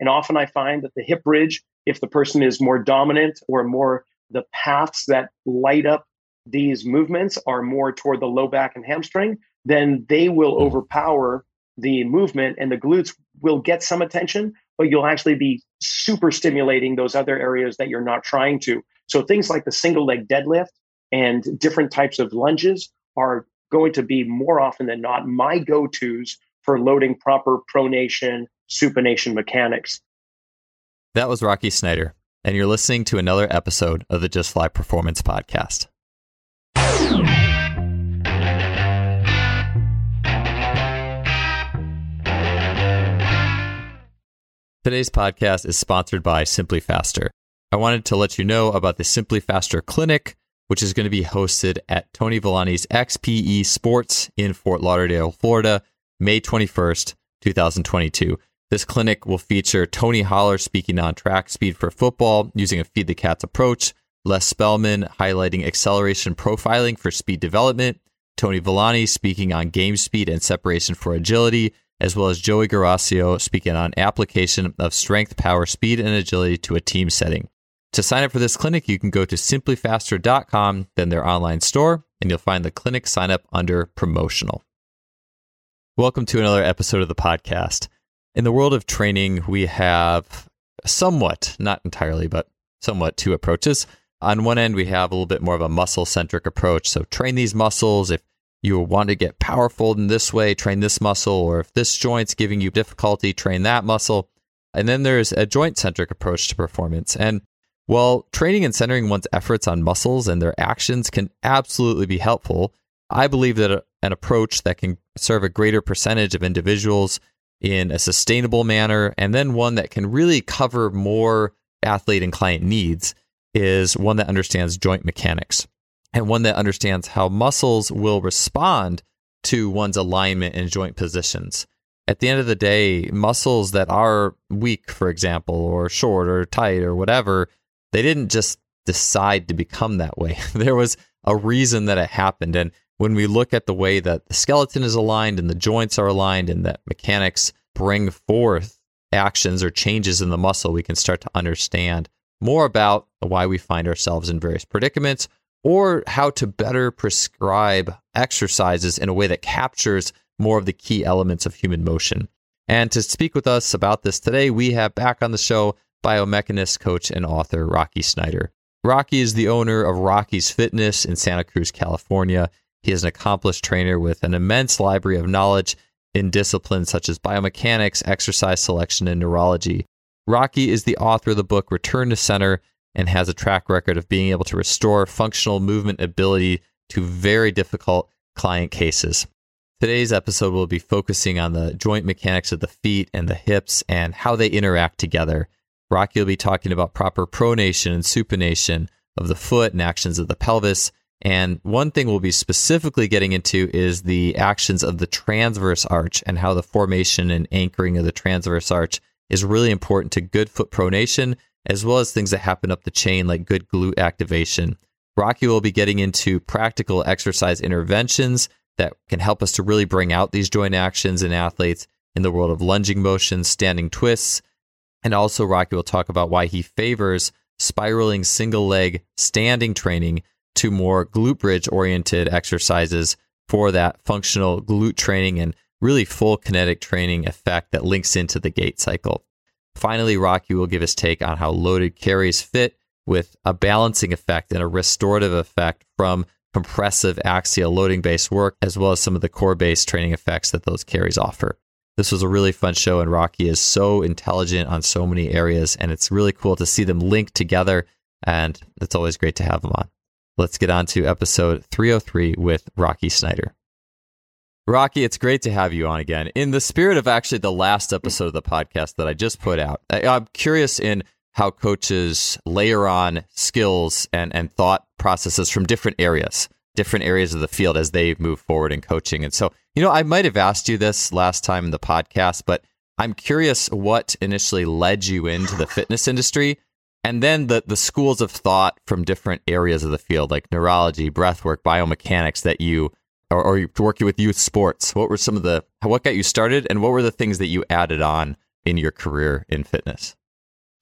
And often I find that the hip bridge, if the person is more dominant or more the paths that light up these movements are more toward the low back and hamstring, then they will hmm. overpower the movement and the glutes will get some attention, but you'll actually be super stimulating those other areas that you're not trying to. So things like the single leg deadlift and different types of lunges are going to be more often than not my go tos for loading proper pronation, supination mechanics. That was Rocky Snyder, and you're listening to another episode of the Just Fly Performance Podcast. Today's podcast is sponsored by SimpliFaster. I wanted to let you know about the SimpliFaster Clinic, which is going to be hosted at Tony Villani's XPE Sports in Fort Lauderdale, Florida, May 21st, 2022. This clinic will feature Tony Holler speaking on track speed for football using a feed the cats approach, Les Spellman highlighting acceleration profiling for speed development, Tony Villani speaking on game speed and separation for agility, as well as Joey Guarascio speaking on application of strength, power, speed, and agility to a team setting. To sign up for this clinic, you can go to simplifaster.com, then their online store, and you'll find the clinic sign up under promotional. Welcome to another episode of the podcast. In the world of training, we have somewhat, not entirely, but somewhat two approaches. On one end, we have a little bit more of a muscle centric approach. So, train these muscles. If you want to get powerful in this way, train this muscle. Or if this joint's giving you difficulty, train that muscle. And then there's a joint centric approach to performance. And while training and centering one's efforts on muscles and their actions can absolutely be helpful, I believe that an approach that can serve a greater percentage of individuals in a sustainable manner, and then one that can really cover more athlete and client needs is one that understands joint mechanics and one that understands how muscles will respond to one's alignment and joint positions. At the end of the day, muscles that are weak, for example, or short or tight or whatever, they didn't just decide to become that way. there was a reason that it happened. And when we look at the way that the skeleton is aligned and the joints are aligned and that mechanics bring forth actions or changes in the muscle, we can start to understand more about why we find ourselves in various predicaments or how to better prescribe exercises in a way that captures more of the key elements of human motion. And to speak with us about this today, we have back on the show biomechanist, coach, and author Rocky Snyder. Rocky is the owner of Rocky's Fitness in Santa Cruz, California. He is an accomplished trainer with an immense library of knowledge in disciplines such as biomechanics, exercise selection, and neurology. Rocky is the author of the book Return to Center and has a track record of being able to restore functional movement ability to very difficult client cases. Today's episode will be focusing on the joint mechanics of the feet and the hips and how they interact together. Rocky will be talking about proper pronation and supination of the foot and actions of the pelvis, and one thing we'll be specifically getting into is the actions of the transverse arch and how the formation and anchoring of the transverse arch is really important to good foot pronation, as well as things that happen up the chain like good glute activation. Rocky will be getting into practical exercise interventions that can help us to really bring out these joint actions in athletes in the world of lunging motions, standing twists. And also, Rocky will talk about why he favors spiraling single leg standing training to more glute bridge oriented exercises for that functional glute training and really full kinetic training effect that links into the gait cycle. Finally, Rocky will give his take on how loaded carries fit with a balancing effect and a restorative effect from compressive axial loading based work, as well as some of the core based training effects that those carries offer. This was a really fun show, and Rocky is so intelligent on so many areas, and it's really cool to see them linked together. And it's always great to have them on let's get on to episode 303 with Rocky Snyder. Rocky, it's great to have you on again. In the spirit of actually the last episode of the podcast that I just put out, I, am curious in how coaches layer on skills and, and thought processes from different areas, different areas of the field as they move forward in coaching. And so, you know, I might have asked you this last time in the podcast, but I'm curious what initially led you into the fitness industry and then the the schools of thought from different areas of the field like neurology breathwork biomechanics that you or, or working with youth sports what were some of the what got you started and what were the things that you added on in your career in fitness?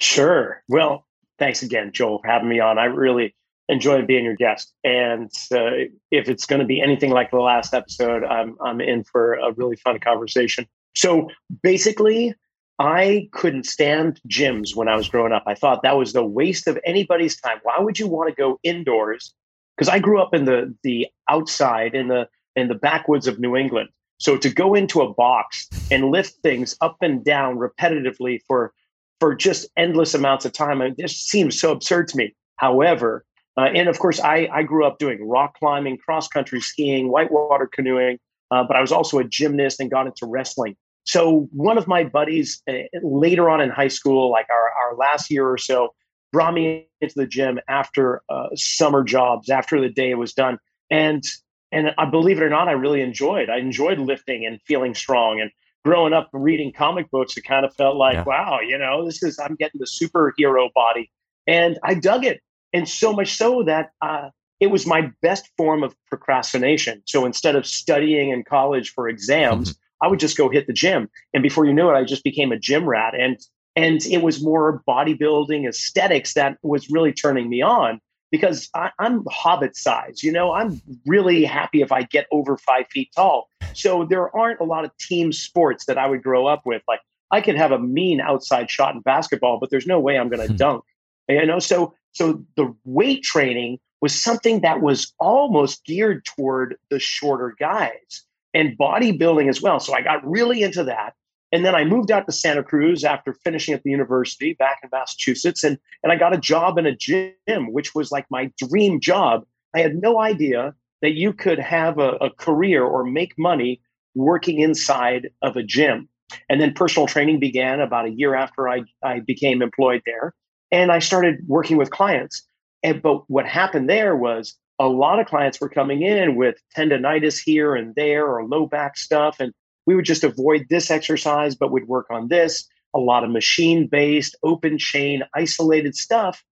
Sure. Well, thanks again, Joel, for having me on. I really enjoyed being your guest. And uh, if it's going to be anything like the last episode, I'm I'm in for a really fun conversation. So basically, I couldn't stand gyms when I was growing up. I thought that was the waste of anybody's time. Why would you want to go indoors? Because I grew up in the the outside in the in the backwoods of New England. So to go into a box and lift things up and down repetitively for for just endless amounts of time, it just seems so absurd to me. However, uh, and of course, I, I grew up doing rock climbing, cross country skiing, whitewater canoeing, uh, but I was also a gymnast and got into wrestling. So one of my buddies uh, later on in high school, like our, our last year or so, brought me into the gym after uh, summer jobs, after the day it was done. And and I believe it or not, I really enjoyed. I enjoyed lifting and feeling strong. And growing up reading comic books, it kind of felt like, yeah. wow, you know, this is I'm getting the superhero body, and I dug it. And so much so that uh, it was my best form of procrastination. So instead of studying in college for exams, mm-hmm. I would just go hit the gym. And before you knew it, I just became a gym rat. And and it was more bodybuilding aesthetics that was really turning me on because I, am hobbit size. You know, I'm really happy if I get over five feet tall. So there aren't a lot of team sports that I would grow up with. Like I could have a mean outside shot in basketball, but there's no way I'm going to hmm. dunk. You know, so so the weight training was something that was almost geared toward the shorter guys and bodybuilding as well. So I got really into that. And then I moved out to Santa Cruz after finishing at the university back in Massachusetts. And, and I got a job in a gym, which was like my dream job. I had no idea that you could have a, a career or make money working inside of a gym. And then personal training began about a year after I, I became employed there. And I started working with clients. And, but what happened there was a lot of clients were coming in with tendonitis here and there or low back stuff. And we would just avoid this exercise, but would work on this, a lot of machine based, open chain, isolated stuff.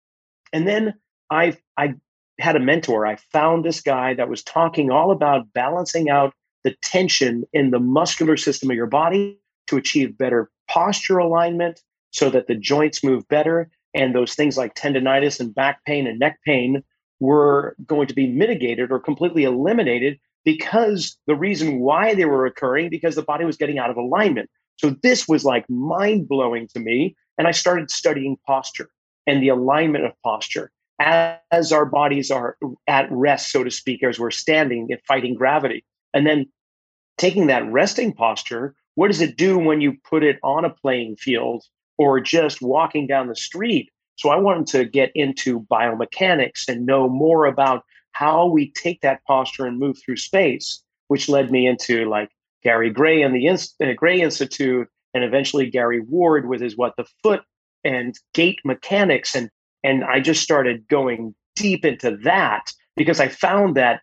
And then I, I had a mentor. I found this guy that was talking all about balancing out the tension in the muscular system of your body to achieve better posture alignment so that the joints move better. And those things like tendonitis and back pain and neck pain were going to be mitigated or completely eliminated because the reason why they were occurring because the body was getting out of alignment. So this was like mind blowing to me. And I started studying posture and the alignment of posture as our bodies are at rest, so to speak, as we're standing and fighting gravity. And then taking that resting posture, what does it do when you put it on a playing field or just walking down the street? So I wanted to get into biomechanics and know more about how we take that posture and move through space, which led me into like Gary Gray and the Inst- uh, Gray Institute, and eventually Gary Ward with his what the foot and gait mechanics, and and I just started going deep into that because I found that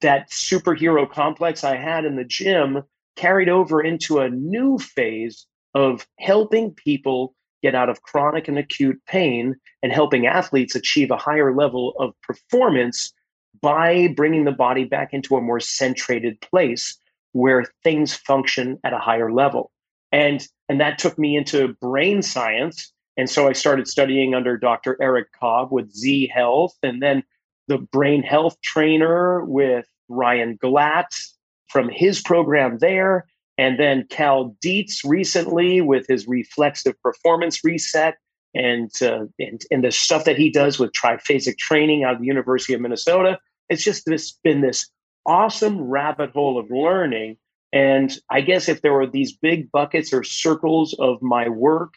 that superhero complex I had in the gym carried over into a new phase of helping people get out of chronic and acute pain and helping athletes achieve a higher level of performance by bringing the body back into a more centrated place where things function at a higher level. And, and that took me into brain science. And so I started studying under Dr. Eric Cobb with Z Health, and then the brain health trainer with Ryan Glatt from his program there. And then Cal Dietz recently with his reflexive performance reset and, uh, and, and the stuff that he does with triphasic training out of the University of Minnesota it's just this been this awesome rabbit hole of learning. And I guess if there were these big buckets or circles of my work,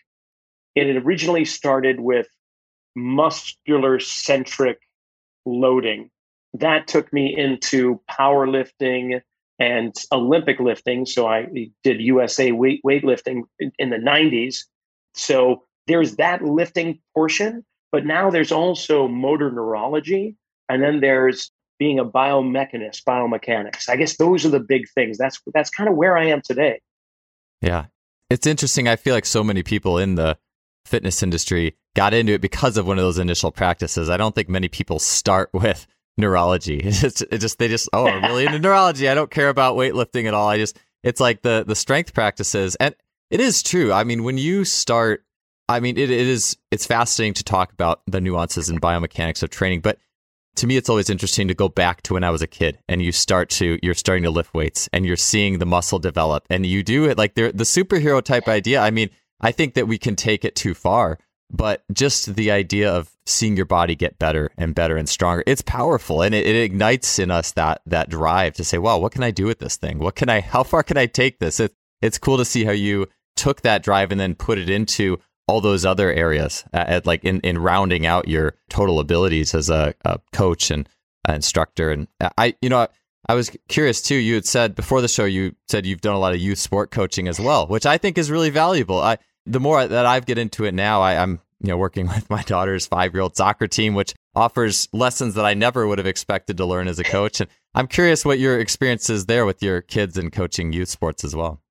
it had originally started with muscular centric loading. That took me into powerlifting and Olympic lifting. So I did USA weight weightlifting in, the 90s. So there's that lifting portion, but now there's also motor neurology. And then there's being a biomechanist, biomechanics. I guess those are the big things. That's that's kind of where I am today. Yeah. It's interesting. I feel like so many people in the fitness industry got into it because of one of those initial practices. I don't think many people start with neurology. It's just, it just they just oh, I'm really into neurology. I don't care about weightlifting at all. I just it's like the the strength practices and it is true. I mean, when you start, I mean, it, it is it's fascinating to talk about the nuances and biomechanics of training, but to me, it's always interesting to go back to when I was a kid and you start to, you're starting to lift weights and you're seeing the muscle develop and you do it like the superhero type idea. I mean, I think that we can take it too far, but just the idea of seeing your body get better and better and stronger, it's powerful and it, it ignites in us that, that drive to say, wow, what can I do with this thing? What can I, how far can I take this? It, it's cool to see how you took that drive and then put it into all those other areas uh, at, at like in, in rounding out your total abilities as a, a coach and an instructor. And uh, I, you know, I was curious too. You had said before the show, you said you've done a lot of youth sport coaching as well, which I think is really valuable. I, the more that I've get into it now, I, I'm, you know, working with my daughter's five year old soccer team, which offers lessons that I never would have expected to learn as a coach. And I'm curious what your experience is there with your kids and coaching youth sports as well.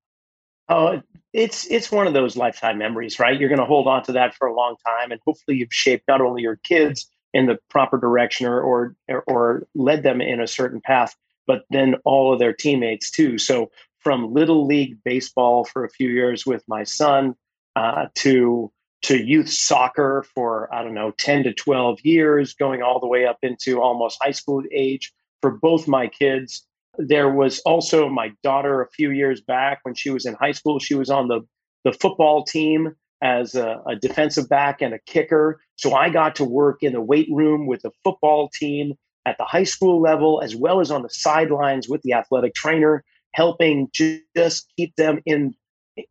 Oh, it's it's one of those lifetime memories, right? You're going to hold on to that for a long time, and hopefully, you've shaped not only your kids in the proper direction or or or led them in a certain path, but then all of their teammates too. So, from little league baseball for a few years with my son uh, to to youth soccer for I don't know ten to twelve years, going all the way up into almost high school age for both my kids there was also my daughter a few years back when she was in high school. She was on the, the football team as a, a, defensive back and a kicker. So I got to work in the weight room with the football team at the high school level, as well as on the sidelines with the athletic trainer, helping just keep them in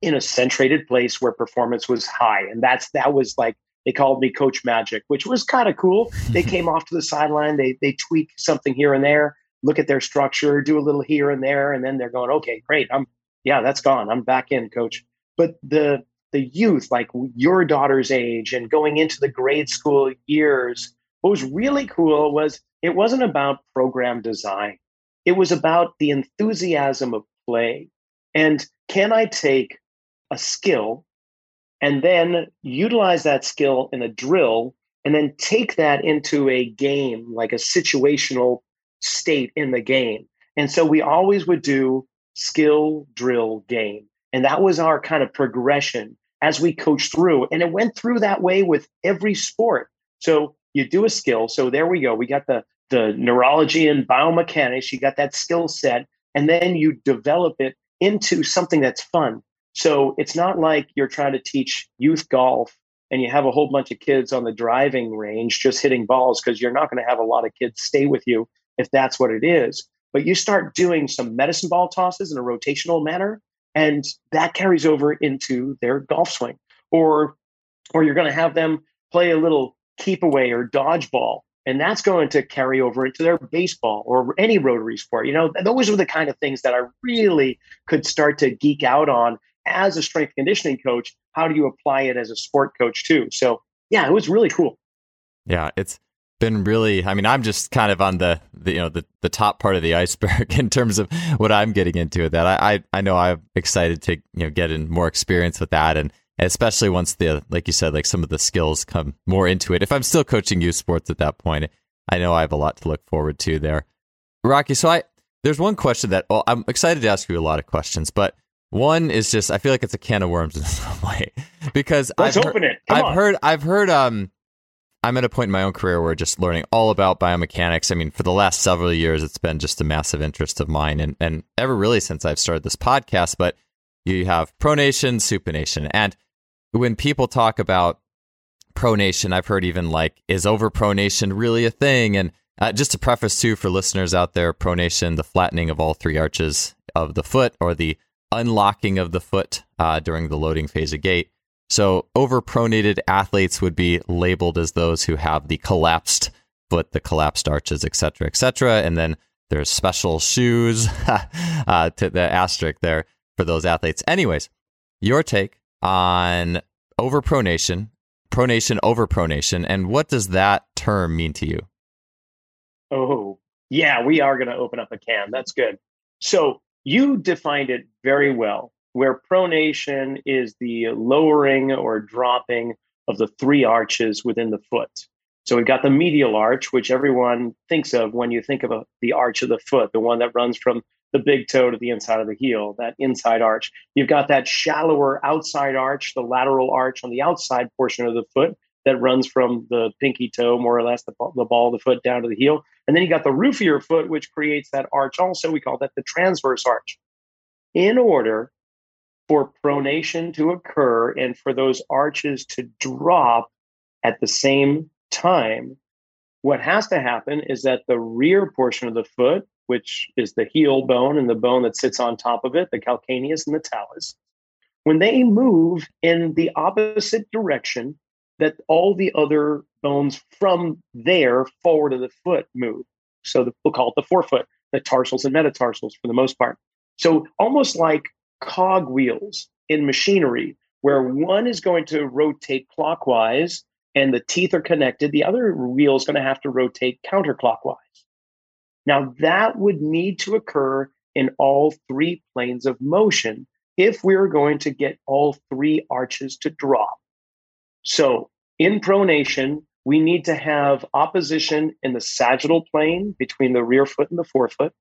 in a centrated place where performance was high. And that's that was like they called me Coach Magic, which was kind of cool. They came off to the sideline, they they tweak something here and there look at their structure, do a little here and there, and then they're going, okay, great. I'm yeah, that's gone. I'm back in, coach. But the the youth, like your daughter's age and going into the grade school years, what was really cool was it wasn't about program design. It was about the enthusiasm of play. And can I take a skill and then utilize that skill in a drill and then take that into a game, like a situational state in the game. And so we always would do skill, drill, game. And that was our kind of progression as we coached through. And it went through that way with every sport. So you do a skill. So there we go. We got the the neurology and biomechanics, you got that skill set, and then you develop it into something that's fun. So it's not like you're trying to teach youth golf and you have a whole bunch of kids on the driving range just hitting balls because you're not going to have a lot of kids stay with you if that's what it is. But you start doing some medicine ball tosses in a rotational manner, and that carries over into their golf swing. Or, or you're going to have them play a little keep away or dodgeball, and that's going to carry over into their baseball or any rotary sport. You know, those are the kind of things that I really could start to geek out on as a strength conditioning coach. How do you apply it as a sport coach too? So, yeah, it was really cool. Yeah, it's been really i mean i'm just kind of on the, the you know the, the top part of the iceberg in terms of what i'm getting into with that I, I i know i'm excited to you know get in more experience with that and especially once the like you said like some of the skills come more into it if i'm still coaching youth sports at that point i know i have a lot to look forward to there rocky so i there's one question that well i'm excited to ask you a lot of questions but one is just i feel like it's a can of worms in some way because Let's I've, open heard, it. Come I've on. heard i've heard um I'm at a point in my own career where just learning all about biomechanics. I mean, for the last several years, it's been just a massive interest of mine, and and ever really since I've started this podcast. But you have pronation, supination, and when people talk about pronation, I've heard even like, is overpronation really a thing? And uh, just to preface too for listeners out there, pronation, the flattening of all three arches of the foot, or the unlocking of the foot uh, during the loading phase of gait so overpronated athletes would be labeled as those who have the collapsed foot, the collapsed arches, et cetera, et cetera. And then there's special shoes uh, to the asterisk there for those athletes. Anyways, your take on overpronation, pronation, overpronation, and what does that term mean to you? Oh, yeah, we are going to open up a can. That's good. So you defined it very well where pronation is the lowering or dropping of the three arches within the foot. So we've got the medial arch, which everyone thinks of when you think of a, the arch of the foot, the one that runs from the big toe to the inside of the heel, that inside arch. You've got that shallower outside arch, the lateral arch on the outside portion of the foot that runs from the pinky toe, more or less, the, the ball of the foot down to the heel. And then you got the roof of your foot, which creates that arch also. We call that the transverse arch. In order for pronation to occur and for those arches to drop at the same time, what has to happen is that the rear portion of the foot, which is the heel bone and the bone that sits on top of it, the calcaneus and the talus, when they move in the opposite direction that all the other bones from there forward of the foot move. So the, we'll call it the forefoot, the tarsals and metatarsals for the most part. So almost like cog wheels in machinery, where one is going to rotate clockwise and the teeth are connected, the other wheel is going to have to rotate counterclockwise. Now, that would need to occur in all three planes of motion if we are going to get all three arches to drop. So, in pronation, we need to have opposition in the sagittal plane between the rear foot and the forefoot,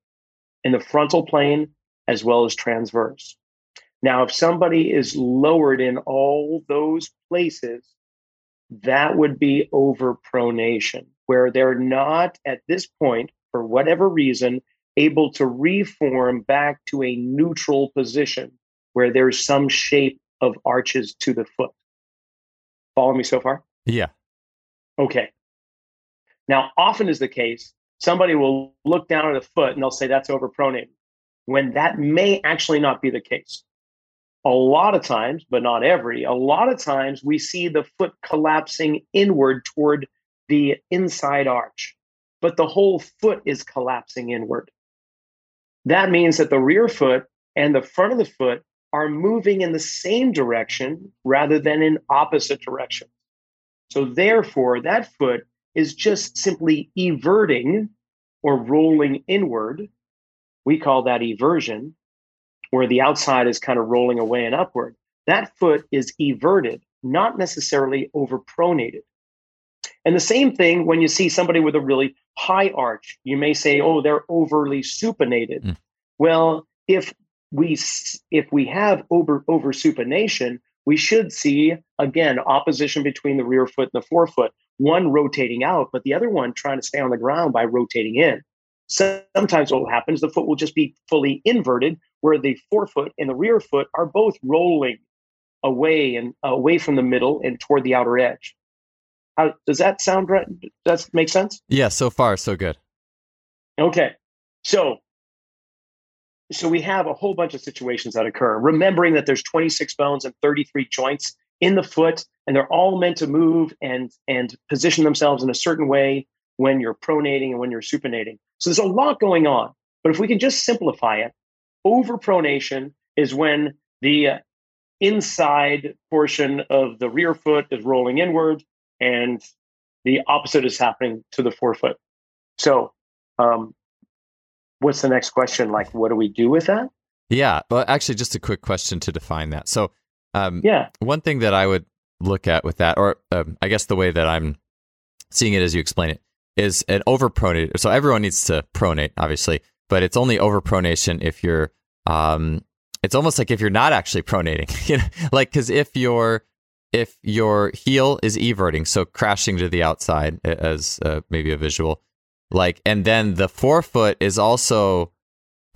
in the frontal plane, as well as transverse. Now, if somebody is lowered in all those places, that would be overpronation, where they're not at this point, for whatever reason, able to reform back to a neutral position where there's some shape of arches to the foot. Follow me so far? Yeah. Okay. Now, often is the case, somebody will look down at a foot and they'll say that's overpronated, when that may actually not be the case a lot of times, but not every, a lot of times we see the foot collapsing inward toward the inside arch, but the whole foot is collapsing inward. That means that the rear foot and the front of the foot are moving in the same direction rather than in opposite directions. So, therefore, that foot is just simply everting or rolling inward. We call that eversion where the outside is kind of rolling away and upward, that foot is everted, not necessarily overpronated. And the same thing when you see somebody with a really high arch, you may say, "Oh, they're overly supinated." Mm. Well, if we if we have over over supination, we should see again opposition between the rear foot and the forefoot, one rotating out, but the other one trying to stay on the ground by rotating in. Sometimes what happens, the foot will just be fully inverted, where the forefoot and the rear foot are both rolling away and away from the middle and toward the outer edge. How does that sound right? Does that make sense? Yeah, so far so good. Okay. So so we have a whole bunch of situations that occur. Remembering that there's 26 bones and 33 joints in the foot and they're all meant to move and and position themselves in a certain way when you're pronating and when you're supinating. So there's a lot going on. But if we can just simplify it, overpronation is when the uh, inside portion of the rear foot is rolling inward and the opposite is happening to the forefoot. So, um, what's the next question? Like, what do we do with that? Yeah. Well, actually, just a quick question to define that. So, um, yeah, one thing that I would look at with that, or um, I guess the way that I'm seeing it as you explain it, is an overpronate. So everyone needs to pronate, obviously, but it's only overpronation if you're. Um, it's almost like if you're not actually pronating, you know, like because if your if your heel is everting, so crashing to the outside as uh, maybe a visual, like, and then the forefoot is also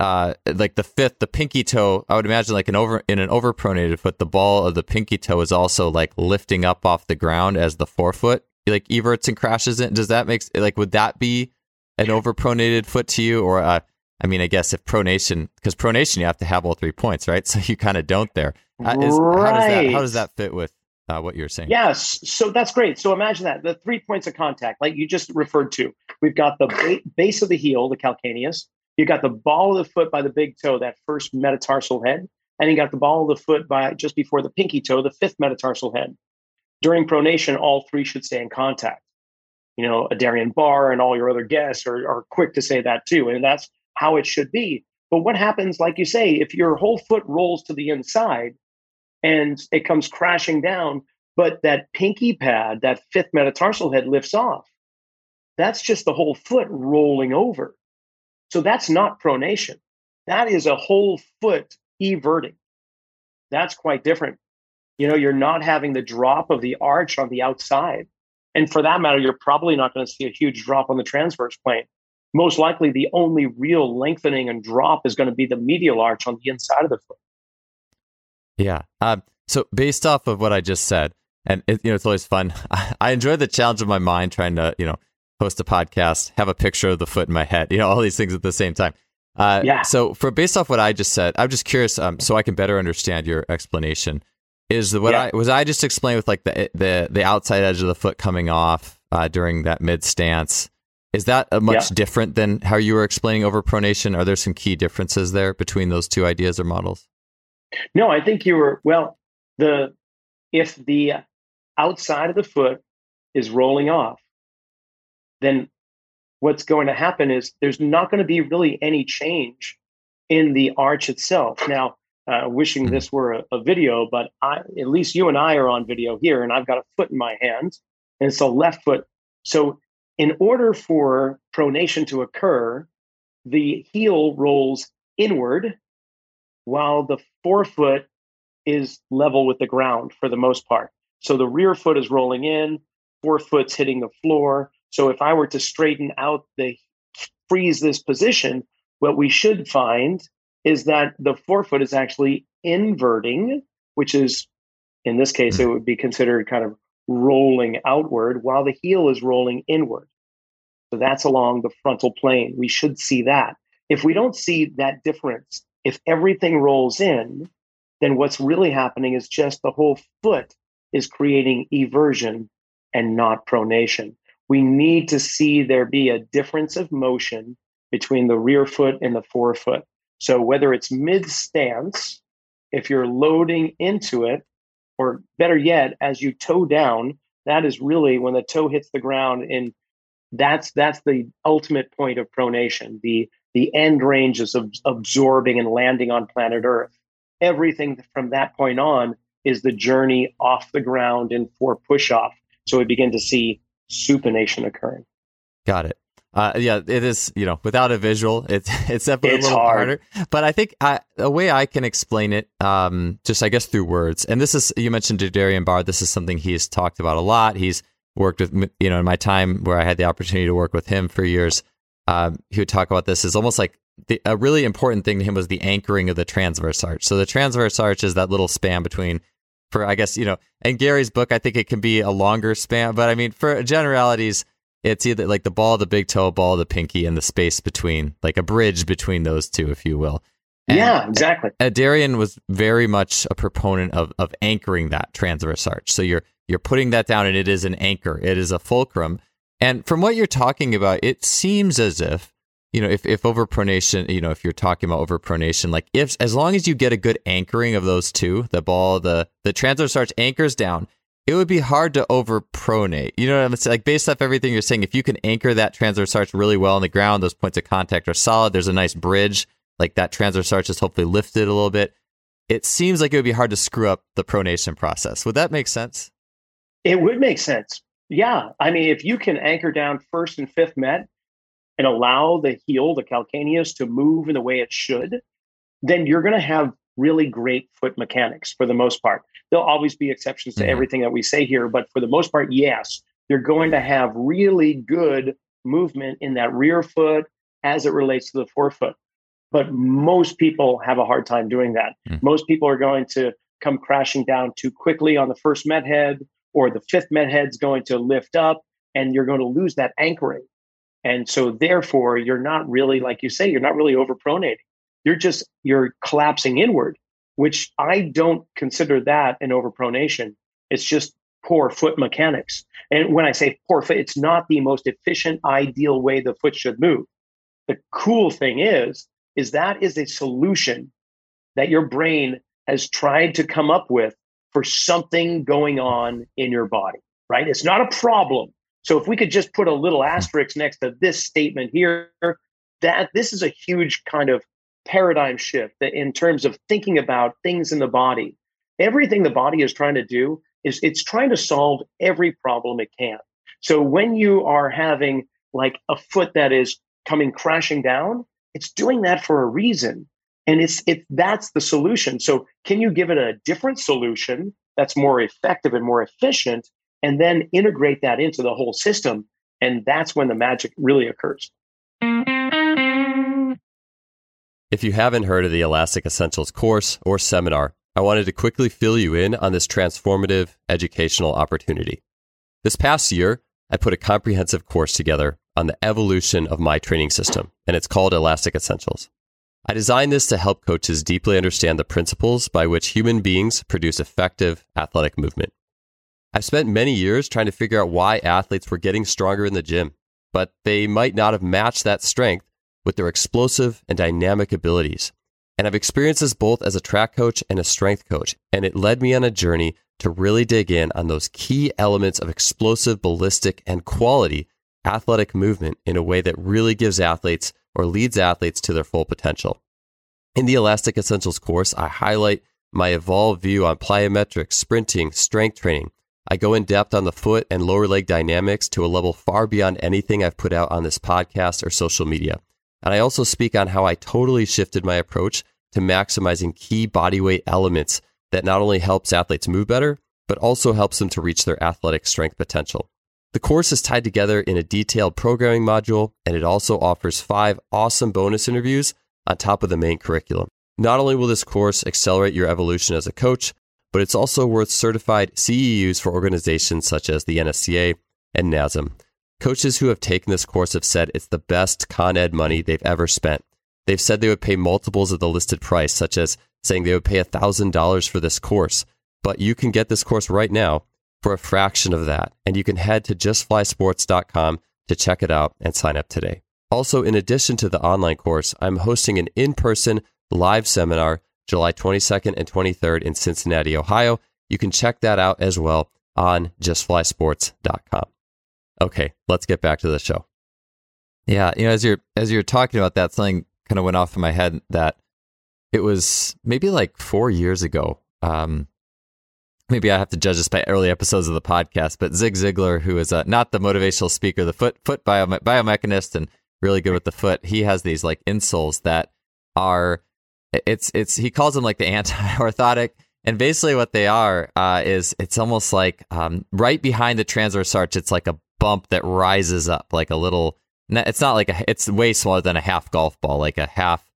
uh, like the fifth, the pinky toe. I would imagine like an over in an overpronated foot, the ball of the pinky toe is also like lifting up off the ground as the forefoot like everts and crashes it. Does that make like would that be an overpronated foot to you, or uh, I mean, I guess if pronation because pronation you have to have all three points, right? So you kind of don't there. Uh, is, right. How does that how does that fit with uh, what you're saying? Yes, so that's great. So imagine that the three points of contact, like you just referred to, we've got the ba- base of the heel, the calcaneus. You've got the ball of the foot by the big toe, that first metatarsal head, and you got the ball of the foot by just before the pinky toe, the fifth metatarsal head during pronation, all three should stay in contact. You know, Adarian Barr and all your other guests are, are quick to say that too. And that's how it should be. But what happens, like you say, if your whole foot rolls to the inside and it comes crashing down, but that pinky pad, that fifth metatarsal head lifts off, that's just the whole foot rolling over. So that's not pronation. that is a whole foot everting. That's quite different. You know, you're not having the drop of the arch on the outside. And for that matter, you're probably not going to see a huge drop on the transverse plane. Most likely, the only real lengthening and drop is going to be the medial arch on the inside of the foot. Yeah. Um, so, based off of what I just said, and it, you know, it's always fun. I, I enjoy the challenge of my mind trying to, you know, host a podcast, have a picture of the foot in my head, you know, all these things at the same time. Uh, yeah. So, for based off what I just said, I'm just curious, um, so I can better understand your explanation. Is what yeah. I was I just explained with like the the the outside edge of the foot coming off uh, during that mid stance. Is that a much yeah. different than how you were explaining over pronation? Are there some key differences there between those two ideas or models? No, I think you were well. The if the outside of the foot is rolling off, then what's going to happen is there's not going to be really any change in the arch itself. Now, uh, wishing mm-hmm. this were a, a, video, but I, at least you and I are on video here, and I've got a foot in my hand, and it's a left foot. So, in order for pronation to occur, the heel rolls inward while the forefoot is level with the ground for the most part. So the rear foot is rolling in, forefoot's hitting the floor. So if I were to straighten out the freeze this position, what we should find is that the forefoot is actually inverting, which is in this case, it hmm. would be considered kind of rolling outward while the heel is rolling inward. So that's along the frontal plane. We should see that. If we don't see that difference, if everything rolls in, then what's really happening is just the whole foot is creating eversion and not pronation. We need to see there be a difference of motion between the rear foot and the forefoot. So whether it's mid stance, if you're loading into it, or better yet, as you toe down, that is really when the toe hits the ground and that's that's the ultimate point of pronation. The the end range is of absorbing and landing on planet Earth. Everything from that point on is the journey off the ground and for push off. So we begin to see supination occurring. Got it. Uh, yeah, it is. You know, without a visual, it's it's definitely it's a little hard. harder. But I think I, a way I can explain it, um, just I guess through words. And this is you mentioned Adarian Barr. This is something he's talked about a lot. He's worked with you know in my time where I had the opportunity to work with him for years um, he would talk about this is almost like the, a really important thing to him was the anchoring of the transverse arch. So the transverse arch is that little span between, for I guess you know, in Gary's book, I think it can be a longer span, but I mean for generalities, it's either like the ball the big toe, ball the pinky, and the space between, like a bridge between those two, if you will. And, yeah, exactly. Darian was very much a proponent of of anchoring that transverse arch. So you're you're putting that down, and it is an anchor. It is a fulcrum and from what you're talking about, it seems as if, you know, if, if overpronation, you know, if you're talking about overpronation, like if, as long as you get a good anchoring of those two, the ball, the, the transverse arch anchors down, it would be hard to overpronate. You know what I'm saying? Like based off everything you're saying, if you can anchor that transverse arch really well on the ground, those points of contact are solid. There's a nice bridge, like that transverse arch is hopefully lifted a little bit. It seems like it would be hard to screw up the pronation process. Would that make sense? It would make sense. Yeah. I mean, if you can anchor down first and fifth met and allow the heel, the calcaneus, to move in the way it should, then you're going to have really great foot mechanics for the most part. There'll always be exceptions to mm-hmm. everything that we say here, but for the most part, yes, you're going to have really good movement in that rear foot as it relates to the forefoot. But most people have a hard time doing that. Mm-hmm. Most people are going to come crashing down too quickly on the first met head or the fifth met head's going to lift up and you're going to lose that anchoring. And so therefore you're not really, like you say, you're not really overpronating. You're just, you're collapsing inward, which I don't consider that an overpronation. It's just poor foot mechanics. And when I say poor foot, it's not the most efficient, ideal way the foot should move. The cool thing is, is that is a solution that your brain has tried to come up with for something going on in your body, right? It's not a problem. So if we could just put a little hmm. asterisk next to this statement here, that this is a huge kind of paradigm shift that in terms of thinking about things in the body. Everything the body is trying to do is it's trying to solve every problem it can. So when you are having like a foot that is coming crashing down, it's doing that for a reason. And it's it that's the solution. So can you give it a different solution that's more effective and more efficient and then integrate that into the whole system? And that's when the magic really occurs. If you haven't heard of the Elastic Essentials course or seminar, I wanted to quickly fill you in on this transformative educational opportunity. This past year, I put a comprehensive course together on the evolution of my training system, and it's called Elastic Essentials. I designed this to help coaches deeply understand the principles by which human beings produce effective athletic movement. I've spent many years trying to figure out why athletes were getting stronger in the gym, but they might not have matched that strength with their explosive and dynamic abilities. And I've experienced this both as a track coach and a strength coach, and it led me on a journey to really dig in on those key elements of explosive, ballistic, and quality athletic movement in a way that really gives athletes or leads athletes to their full potential. In the Elastic Essentials course, I highlight my evolved view on plyometrics, sprinting, strength training. I go in depth on the foot and lower leg dynamics to a level far beyond anything I've put out on this podcast or social media. And I also speak on how I totally shifted my approach to maximizing key bodyweight elements that not only helps athletes move better, but also helps them to reach their athletic strength potential. The course is tied together in a detailed programming module, and it also offers five awesome bonus interviews on top of the main curriculum. Not only will this course accelerate your evolution as a coach, but it's also worth certified CEUs for organizations such as the NSCA and NASM. Coaches who have taken this course have said it's the best Con Ed money they've ever spent. They've said they would pay multiples of the listed price, such as saying they would pay $1,000 for this course. But you can get this course right now for a fraction of that. And you can head to justflysports.com to check it out and sign up today. Also, in addition to the online course, I'm hosting an in person live seminar July 22nd and 23rd in Cincinnati, Ohio. You can check that out as well on justflysports.com. Okay, let's get back to the show. Yeah, you know, as you're as you're talking about that, something kind of went off in my head that it was maybe like four years ago. Um, maybe I have to judge this by early episodes of the podcast, but Zig Ziglar, who is uh, not the motivational speaker, the foot foot bio, biomechanist, and really good with the foot, he has these like insoles that are it's it's he calls them like the anti-orthotic and basically what they are uh, is it's almost like um, right behind the transverse arch it's like a bump that rises up like a little. It's not like a. It's way smaller than a half golf ball, like a half.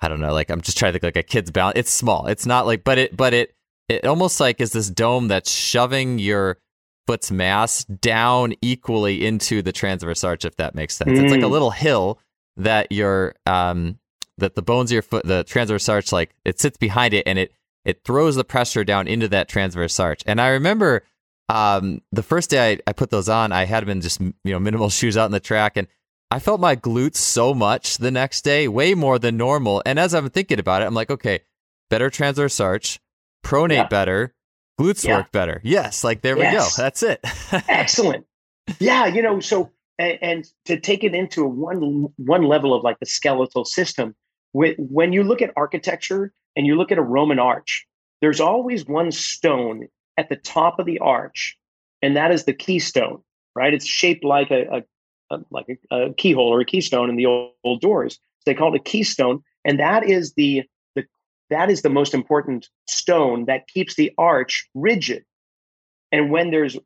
I don't know. Like I'm just trying to think like a kid's balance. It's small. It's not like, but it, but it, it almost like is this dome that's shoving your foot's mass down equally into the transverse arch, if that makes sense. Mm. It's like a mm. little hill that your um that the bones of your foot, the transverse arch, like it sits behind it and it it throws the pressure down into that transverse arch. And I remember um, the first day I, I put those on, I had them in just you know minimal shoes out in the track, and I felt my glutes so much the next day, way more than normal. And as I'm thinking about it, I'm like, okay, better transverse arch, pronate yeah. better, glutes yeah. work better. Yes, like there yes. we go. That's it. Excellent. Yeah, you know, so and, and, to take it into one one level of like the skeletal system, when you look at architecture and you look at a Roman arch, there's always one stone at the top of the arch, and that is the keystone. Right? It's shaped like a, a, a like a, a, keyhole or a keystone in the old, old doors. So they call it a keystone, and that is the the that is the most important stone that keeps the arch rigid. And when there's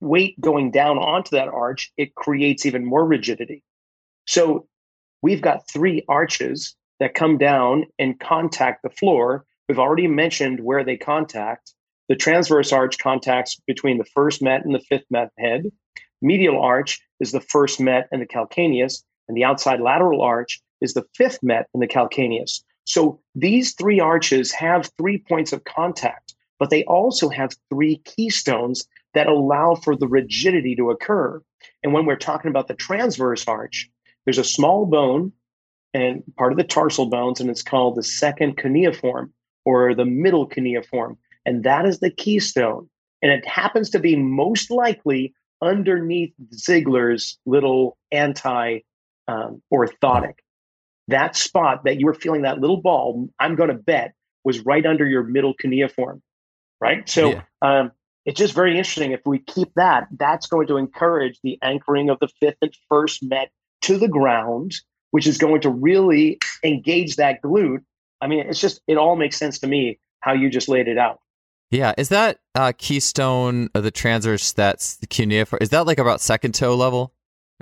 weight going down onto that arch, it creates even more rigidity. So we've got three arches that come down and contact the floor. We've already mentioned where they contact. The transverse arch contacts between the first met and the fifth met head. Medial arch is the first met and the calcaneus, and the outside lateral arch is the fifth met and the calcaneus. So these three arches have three points of contact, but they also have three keystones that allow for the rigidity to occur. And when we're talking about the transverse arch, there's a small bone and part of the tarsal bones, and it's called the second cuneiform or the middle cuneiform. And that is the keystone. And it happens to be most likely underneath Ziegler's little anti um, orthotic. That spot that you were feeling that little ball, I'm going to bet, was right under your middle cuneiform. Right. So yeah. um, it's just very interesting. If we keep that, that's going to encourage the anchoring of the fifth and first met to the ground, which is going to really engage that glute. I mean, it's just it all makes sense to me how you just laid it out. Yeah, is that uh, keystone of the transverse that's the cuneiform? Is that like about second toe level,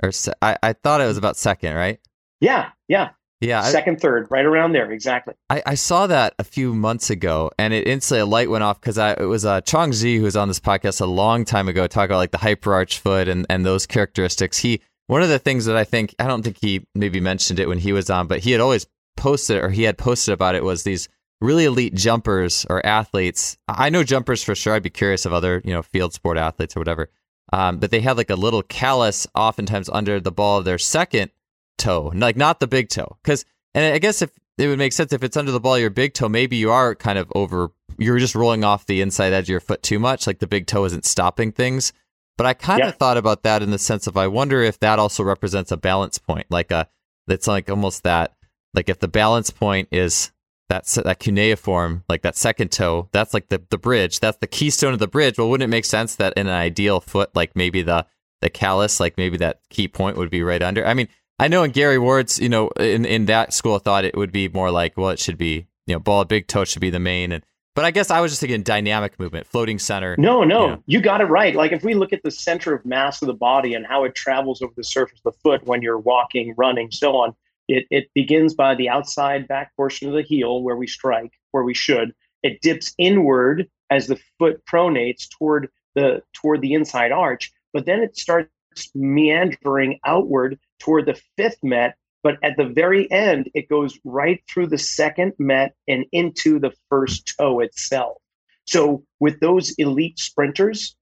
or se- I I thought it was about second, right? Yeah, yeah, Yeah, I, second, third, right around there, exactly. I, I saw that a few months ago, and it instantly a light went off because it was uh, Chong Xie who was on this podcast a long time ago talking about like the hyperarch foot and and those characteristics. He one of the things that I think I don't think he maybe mentioned it when he was on, but he had always posted or he had posted about it was these really elite jumpers or athletes. I know jumpers for sure. I'd be curious of other you know field sport athletes or whatever. Um, but they have like a little callus oftentimes under the ball of their second toe, like not the big toe. Because, and I guess if it would make sense if it's under the ball your big toe, maybe you are kind of over, you're just rolling off the inside edge of your foot too much. Like the big toe isn't stopping things. But I kind of Yeah. thought about that in the sense of I wonder if that also represents a balance point, like a, it's like almost that, like if the balance point is that that cuneiform, like that second toe, that's like the the bridge, that's the keystone of the bridge. Well, wouldn't it make sense that in an ideal foot, like maybe the the callus, like maybe that key point would be right under? I mean, I know in Gary Ward's, you know, in in that school of thought, it would be more like, well, it should be, you know, ball big toe should be the main, and but I guess I was just thinking dynamic movement, floating center. No, no, Yeah. you got it right. Like if we look at the center of mass of the body and how it travels over the surface of the foot when you're walking, running, so on, it, it begins by the outside back portion of the heel where we strike, where we should. It dips inward as the foot pronates toward the toward the inside arch, but then it starts meandering outward toward the fifth met. But at the very end, it goes right through the second met and into the first toe itself. So with those elite sprinters,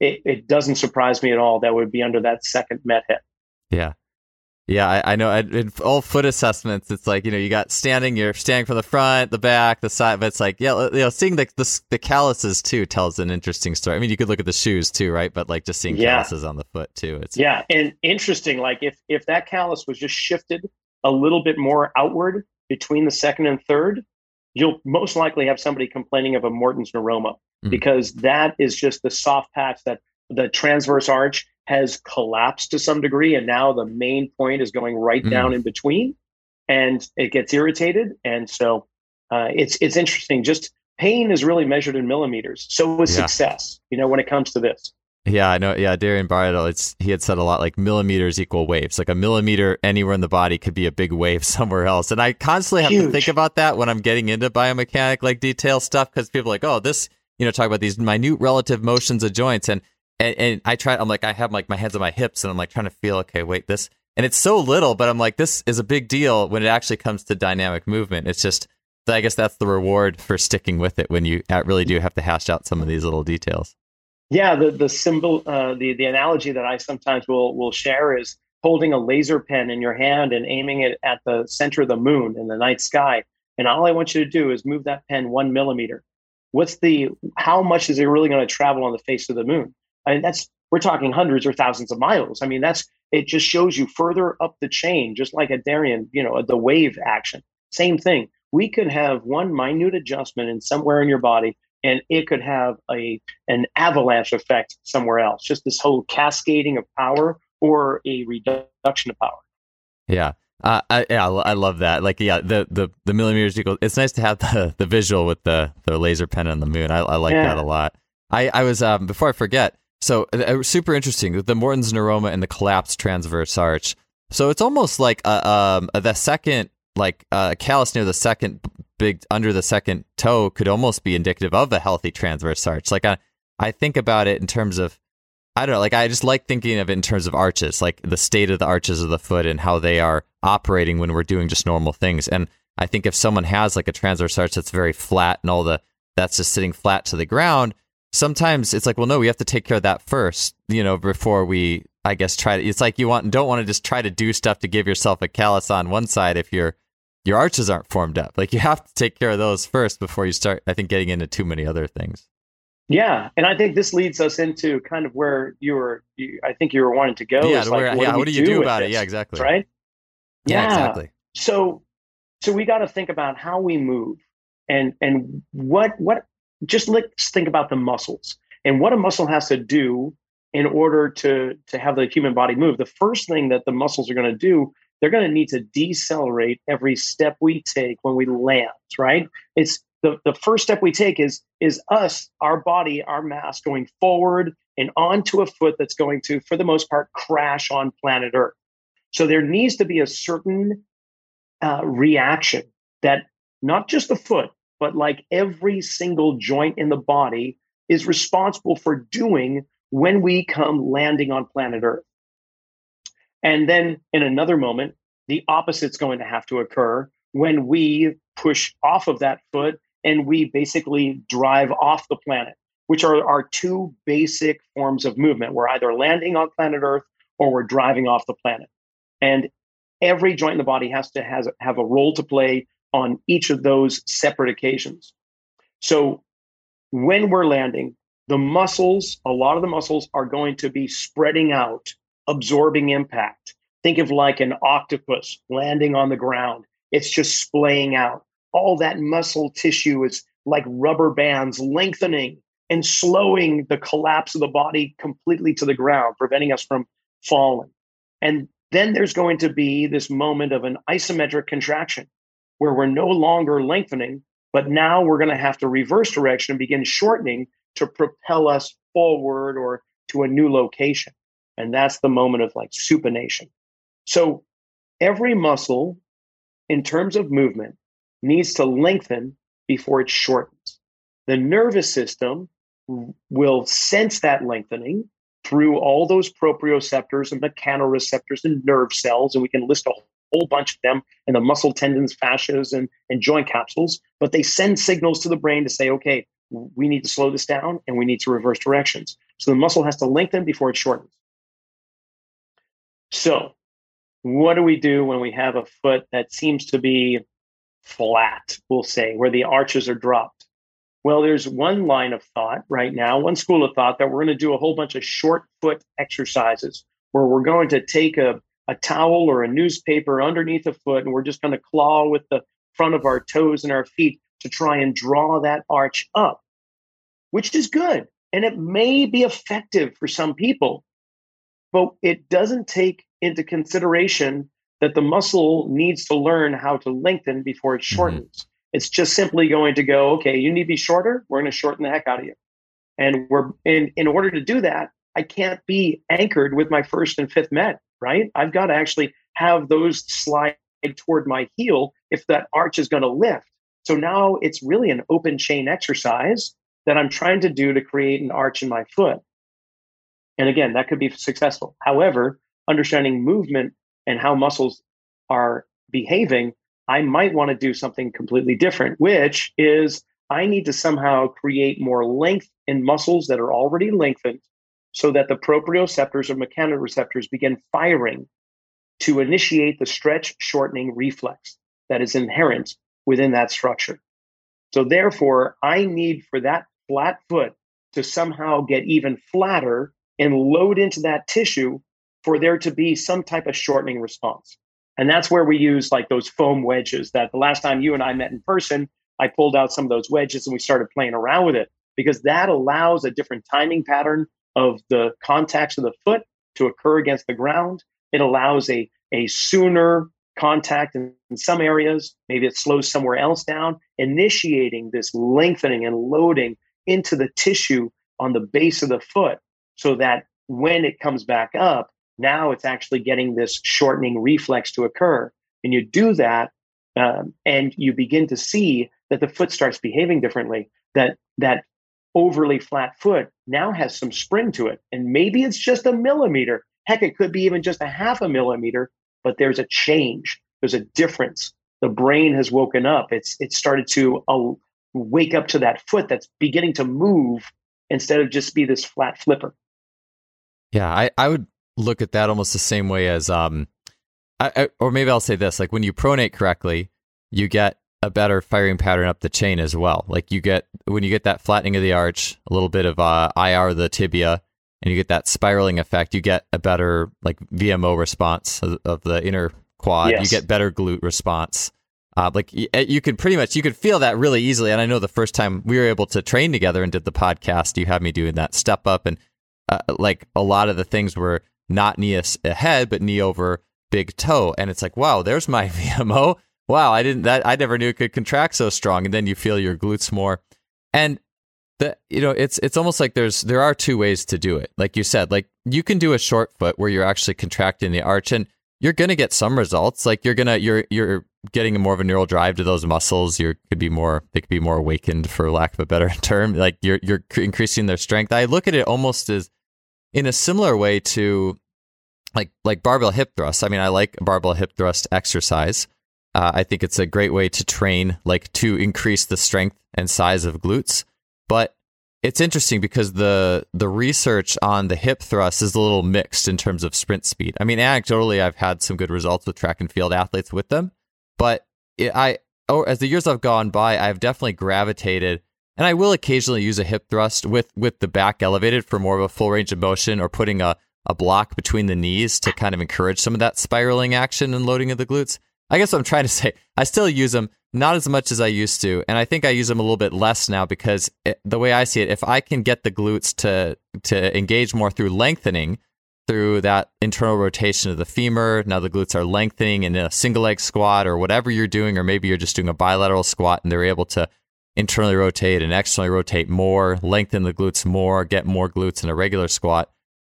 it, it doesn't surprise me at all that would be under that second met head. Yeah. Yeah, I, I know. I, in all foot assessments, it's like you know, you got standing. You're standing from the front, the back, the side. But it's like, yeah, you know, seeing the the, the calluses too tells an interesting story. I mean, you could look at the shoes too, right? But like just seeing Yeah. calluses on the foot too. It's Yeah, and interesting. Like if if that callus was just shifted a little bit more outward between the second and third, you'll most likely have somebody complaining of a Morton's neuroma Mm. because that is just the soft patch that the transverse arch has collapsed to some degree, and now the main point is going right Mm. down in between, and it gets irritated, and so uh, it's it's interesting. Just pain is really measured in millimeters. So is Yeah. success. You know, when it comes to this. Yeah, I know. Yeah, Adarian Bardo, it's he had said a lot like millimeters equal waves. Like a millimeter anywhere in the body could be a big wave somewhere else. And I constantly have to think about that when I'm getting into biomechanic like detail stuff because people are like, oh, this, you know, talk about these minute relative motions of joints and and, and I try. I'm like, I have like my hands on my hips and I'm like trying to feel. Okay, wait, this, and it's so little, but I'm like, this is a big deal when it actually comes to dynamic movement. It's just, I guess that's the reward for sticking with it when you really do have to hash out some of these little details. Yeah, the the symbol, uh, the the analogy that I sometimes will will share is holding a laser pen in your hand and aiming it at the center of the moon in the night sky. And all I want you to do is move that pen one millimeter. What's the how much is it really going to travel on the face of the moon? I mean, that's we're talking hundreds or thousands of miles. I mean, that's it. Just shows you further up the chain, just like Adarian, you know, the wave action. Same thing. We could have one minute adjustment in somewhere in your body and it could have a an avalanche effect somewhere else. Just this whole cascading of power or a reduction of power. Yeah. Uh, I, yeah, I love that. Like, yeah, the, the, the millimeters equal. It's nice to have the, the visual with the, the laser pen on the moon. I, I like Yeah. that a lot. I, I was um, before I forget. So uh, uh, super interesting. The Morton's neuroma and the collapsed transverse arch. So it's almost like uh, um, uh, the second, like uh, callus near the second big under the second toe could almost be indicative of a healthy transverse arch. Like I, I think about it in terms of I don't know. Like I just like thinking of it in terms of arches, like the state of the arches of the foot and how they are operating when we're doing just normal things. And I think if someone has like a transverse arch that's very flat and all the that's just sitting flat to the ground, sometimes it's like, well, no, we have to take care of that first, you know, before we, I guess, try to. It's like you want don't want to just try to do stuff to give yourself a callus on one side if your your arches aren't formed up. Like you have to take care of those first before you start. I think getting into too many other things. Yeah, and I think this leads us into kind of where you were. You, I think you were wanting to go. yeah, is to like, where- what yeah. do what do you do with about it? this, Yeah, exactly. Right. Yeah, exactly. So, so we got to think about how we move, and and what what. Just let's think about the muscles and what a muscle has to do in order to to have the human body move. The first thing that the muscles are going to do they're going to need to decelerate every step we take when we land, right? It's the, the first step we take is is us, our body, our mass going forward and onto a foot that's going to, for the most part, crash on planet Earth. So there needs to be a certain uh, reaction that not just the foot, but like every single joint in the body is responsible for doing when we come landing on planet Earth. And then in another moment, the opposite's going to have to occur when we push off of that foot and we basically drive off the planet, which are our two basic forms of movement. We're either landing on planet Earth or we're driving off the planet. And every joint in the body has to has, have a role to play on each of those separate occasions. So when we're landing, the muscles, a lot of the muscles are going to be spreading out, absorbing impact. Think of like an octopus landing on the ground. It's just splaying out. All that muscle tissue is like rubber bands lengthening and slowing the collapse of the body completely to the ground, preventing us from falling. And then there's going to be this moment of an isometric contraction where we're no longer lengthening, but now we're going to have to reverse direction and begin shortening to propel us forward or to a new location. And that's the moment of like supination. So every muscle, in terms of movement, needs to lengthen before it shortens. The nervous system will sense that lengthening through all those proprioceptors and mechanoreceptors and nerve cells, and we can list a whole bunch of them in the muscle tendons, fascias, and, and joint capsules. But they send signals to the brain to say, okay, we need to slow this down and we need to reverse directions. So the muscle has to lengthen before it shortens. So, what do we do when we have a foot that seems to be flat, we'll say, where the arches are dropped? Well, there's one line of thought right now, one school of thought that we're going to do a whole bunch of short foot exercises where we're going to take a, a towel or a newspaper underneath a foot and we're just going to claw with the front of our toes and our feet to try and draw that arch up, which is good. And it may be effective for some people, but it doesn't take into consideration that the muscle needs to learn how to lengthen before it mm-hmm. shortens. Mm-hmm. It's just simply going to go, okay, you need to be shorter. We're going to shorten the heck out of you. And we're in, in order to do that, I can't be anchored with my first and fifth met, right? I've got to actually have those slide toward my heel if that arch is going to lift. So now it's really an open chain exercise that I'm trying to do to create an arch in my foot. And again, that could be successful. However, understanding movement and how muscles are behaving, I might want to do something completely different, which is I need to somehow create more length in muscles that are already lengthened so that the proprioceptors or mechanoreceptors begin firing to initiate the stretch shortening reflex that is inherent within that structure. So therefore, I need for that flat foot to somehow get even flatter and load into that tissue for there to be some type of shortening response. And that's where we use like those foam wedges that the last time you and I met in person, I pulled out some of those wedges and we started playing around with it because that allows a different timing pattern of the contacts of the foot to occur against the ground. It allows a, a sooner contact in, in some areas. Maybe it slows somewhere else down, initiating this lengthening and loading into the tissue on the base of the foot so that when it comes back up, now it's actually getting this shortening reflex to occur. And you do that, um, and you begin to see that the foot starts behaving differently. That that overly flat foot now has some spring to it, and maybe it's just a millimeter. Heck, it could be even just a half a millimeter. But there's a change. There's a difference. The brain has woken up. It's it started to uh, wake up to that foot that's beginning to move instead of just be this flat flipper. Yeah, I, I would look at that almost the same way as um, I, I, or maybe I'll say this: like when you pronate correctly, you get a better firing pattern up the chain as well. Like you get when you get that flattening of the arch, a little bit of uh, IR the tibia, and you get that spiraling effect. You get a better like VMO response of, of the inner quad. Yes. You get better glute response. Uh, like you, eh, you could pretty much you could feel that really easily. And I know the first time we were able to train together and did the podcast, you had me doing that step up, and uh, like a lot of the things were not knee ahead, but knee over big toe. And it's like, wow, there's my VMO. Wow, I didn't that I never knew it could contract so strong. And then you feel your glutes more. And the you know, it's it's almost like there's there are two ways to do it. Like you said, like you can do a short foot where you're actually contracting the arch and you're gonna get some results. Like you're gonna you're you're getting more of a neural drive to those muscles. You could be more they could be more awakened for lack of a better term. Like you're you're increasing their strength. I look at it almost as in a similar way to like like barbell hip thrust. I mean, I like barbell hip thrust exercise. Uh, I think it's a great way to train, like to increase the strength and size of glutes. But it's interesting because the the research on the hip thrust is a little mixed in terms of sprint speed. I mean, anecdotally, I've had some good results with track and field athletes with them, but it, I oh, as the years have gone by, I've definitely gravitated, and I will occasionally use a hip thrust with with the back elevated for more of a full range of motion, or putting a a block between the knees to kind of encourage some of that spiraling action and loading of the glutes. I guess what I'm trying to say, I still use them not as much as I used to, and I think I use them a little bit less now because it, the way I see it, if I can get the glutes to to engage more through lengthening, through that internal rotation of the femur, now the glutes are lengthening in a single leg squat or whatever you're doing, or maybe you're just doing a bilateral squat and they're able to internally rotate and externally rotate more, lengthen the glutes more, get more glutes in a regular squat.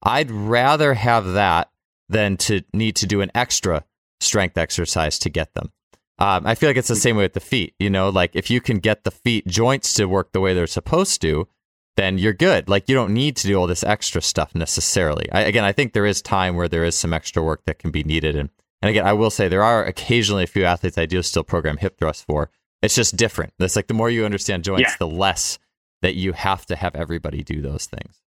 I'd rather have that than to need to do an extra strength exercise to get them. Um, I feel like it's the same way with the feet. You know, like if you can get the feet joints to work the way they're supposed to, then you're good. Like you don't need to do all this extra stuff necessarily. I, again, I think there is time where there is some extra work that can be needed. And, and again, I will say there are occasionally a few athletes I do still program hip thrust for. It's just different. It's like the more you understand joints, yeah. the less that you have to have everybody do those things.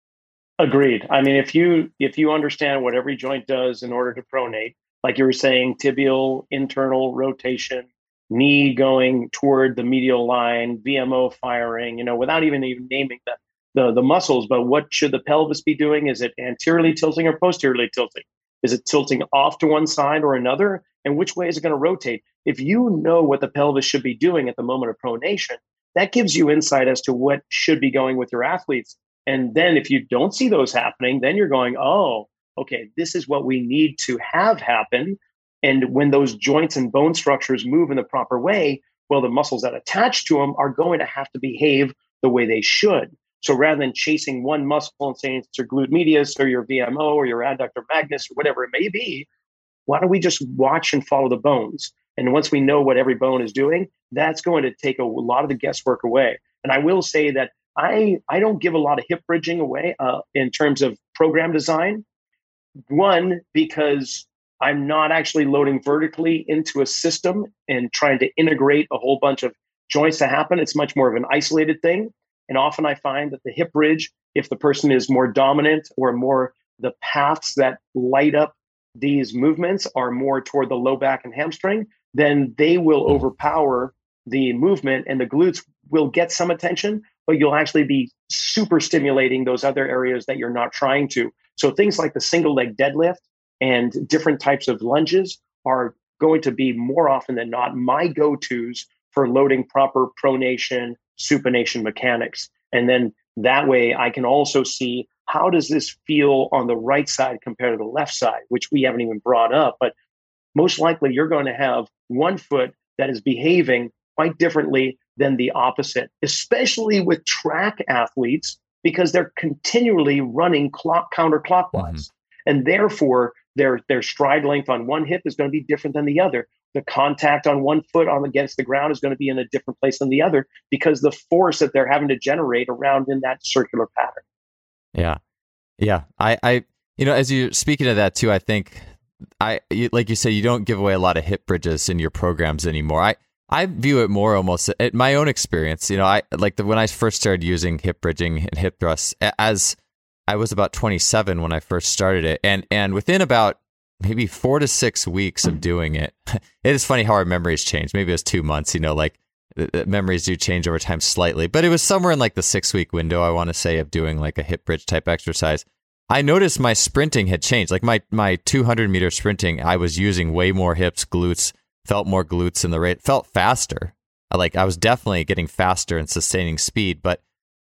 Agreed. I mean, if you if you understand what every joint does in order to pronate, like you were saying, tibial internal rotation, knee going toward the medial line, VMO firing, you know, without even even naming the, the, the muscles, but what should the pelvis be doing? Is it anteriorly tilting or posteriorly tilting? Is it tilting off to one side or another? And which way is it going to rotate? If you know what the pelvis should be doing at the moment of pronation, that gives you insight as to what should be going with your athletes and then if you don't see those happening, then you're going, oh, okay, this is what we need to have happen. And when those joints and bone structures move in the proper way, well, the muscles that attach to them are going to have to behave the way they should. So rather than chasing one muscle and saying it's your glute medius or your VMO or your adductor magnus or whatever it may be, why don't we just watch and follow the bones? And once we know what every bone is doing, that's going to take a lot of the guesswork away. And I will say that I I don't give a lot of hip bridging away uh, in terms of program design. One because I'm not actually loading vertically into a system and trying to integrate a whole bunch of joints to happen. It's much more of an isolated thing. And often I find that the hip bridge, if the person is more dominant or more the paths that light up these movements are more toward the low back and hamstring, then they will hmm. overpower the movement and the glutes will get some attention, but you'll actually be super stimulating those other areas that you're not trying to. So things like the single leg deadlift and different types of lunges are going to be more often than not my go-tos for loading proper pronation, supination mechanics. And then that way I can also see how does this feel on the right side compared to the left side, which we haven't even brought up. But most likely you're going to have one foot that is behaving quite differently than the opposite, especially with track athletes, because they're continually running clock counterclockwise. Mm-hmm. And therefore, their, their stride length on one hip is going to be different than the other. The contact on one foot on against the ground is going to be in a different place than the other because the force that they're having to generate around in that circular pattern. Yeah. Yeah. I, I, you know, as you're speaking of that too, I think I, like you said, you don't give away a lot of hip bridges in your programs anymore. I, I view it more almost at my own experience. You know, I like the, when I first started using hip bridging and hip thrusts as I was about 27 when I first started it. And, and within about maybe four to six weeks of doing it, it is funny how our memories change. Maybe it was two months, you know, like memories do change over time slightly, but it was somewhere in like the six week window, I want to say, of doing like a hip bridge type exercise. I noticed my sprinting had changed. Like my, my 200 meter sprinting, I was using way more hips, glutes, felt more glutes in the rate, felt faster. Like I was definitely getting faster and sustaining speed, but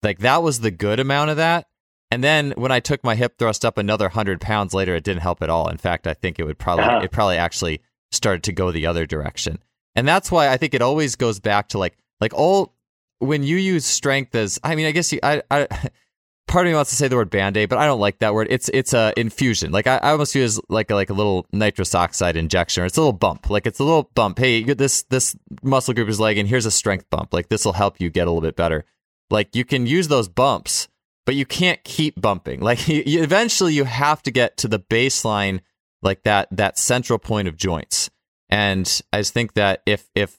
like that was the good amount of that. And then when I took my hip thrust up another hundred pounds later, it didn't help at all. In fact, I think it would probably uh-huh. it probably actually started to go the other direction. And that's why I think it always goes back to like like all when you use strength as I mean, I guess you I, I part of me wants to say the word band-aid, but I don't like that word. It's it's a infusion. Like I, I almost use like a, like a little nitrous oxide injection. It's a little bump. Like it's a little bump. Hey, this this muscle group is lagging. Here's a strength bump. Like this will help you get a little bit better. Like you can use those bumps, but you can't keep bumping. Like you, you, eventually you have to get to the baseline, like that that central point of joints. And I just think that if if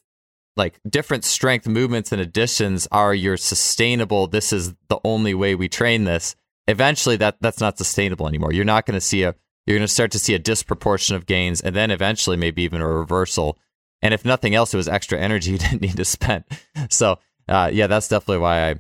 like different strength movements and additions are your sustainable this is the only way we train this. Eventually that that's not sustainable anymore. You're not going to see a you're going to start to see a disproportion of gains and then eventually maybe even a reversal. And if nothing else it was extra energy you didn't need to spend. So uh, yeah that's definitely why i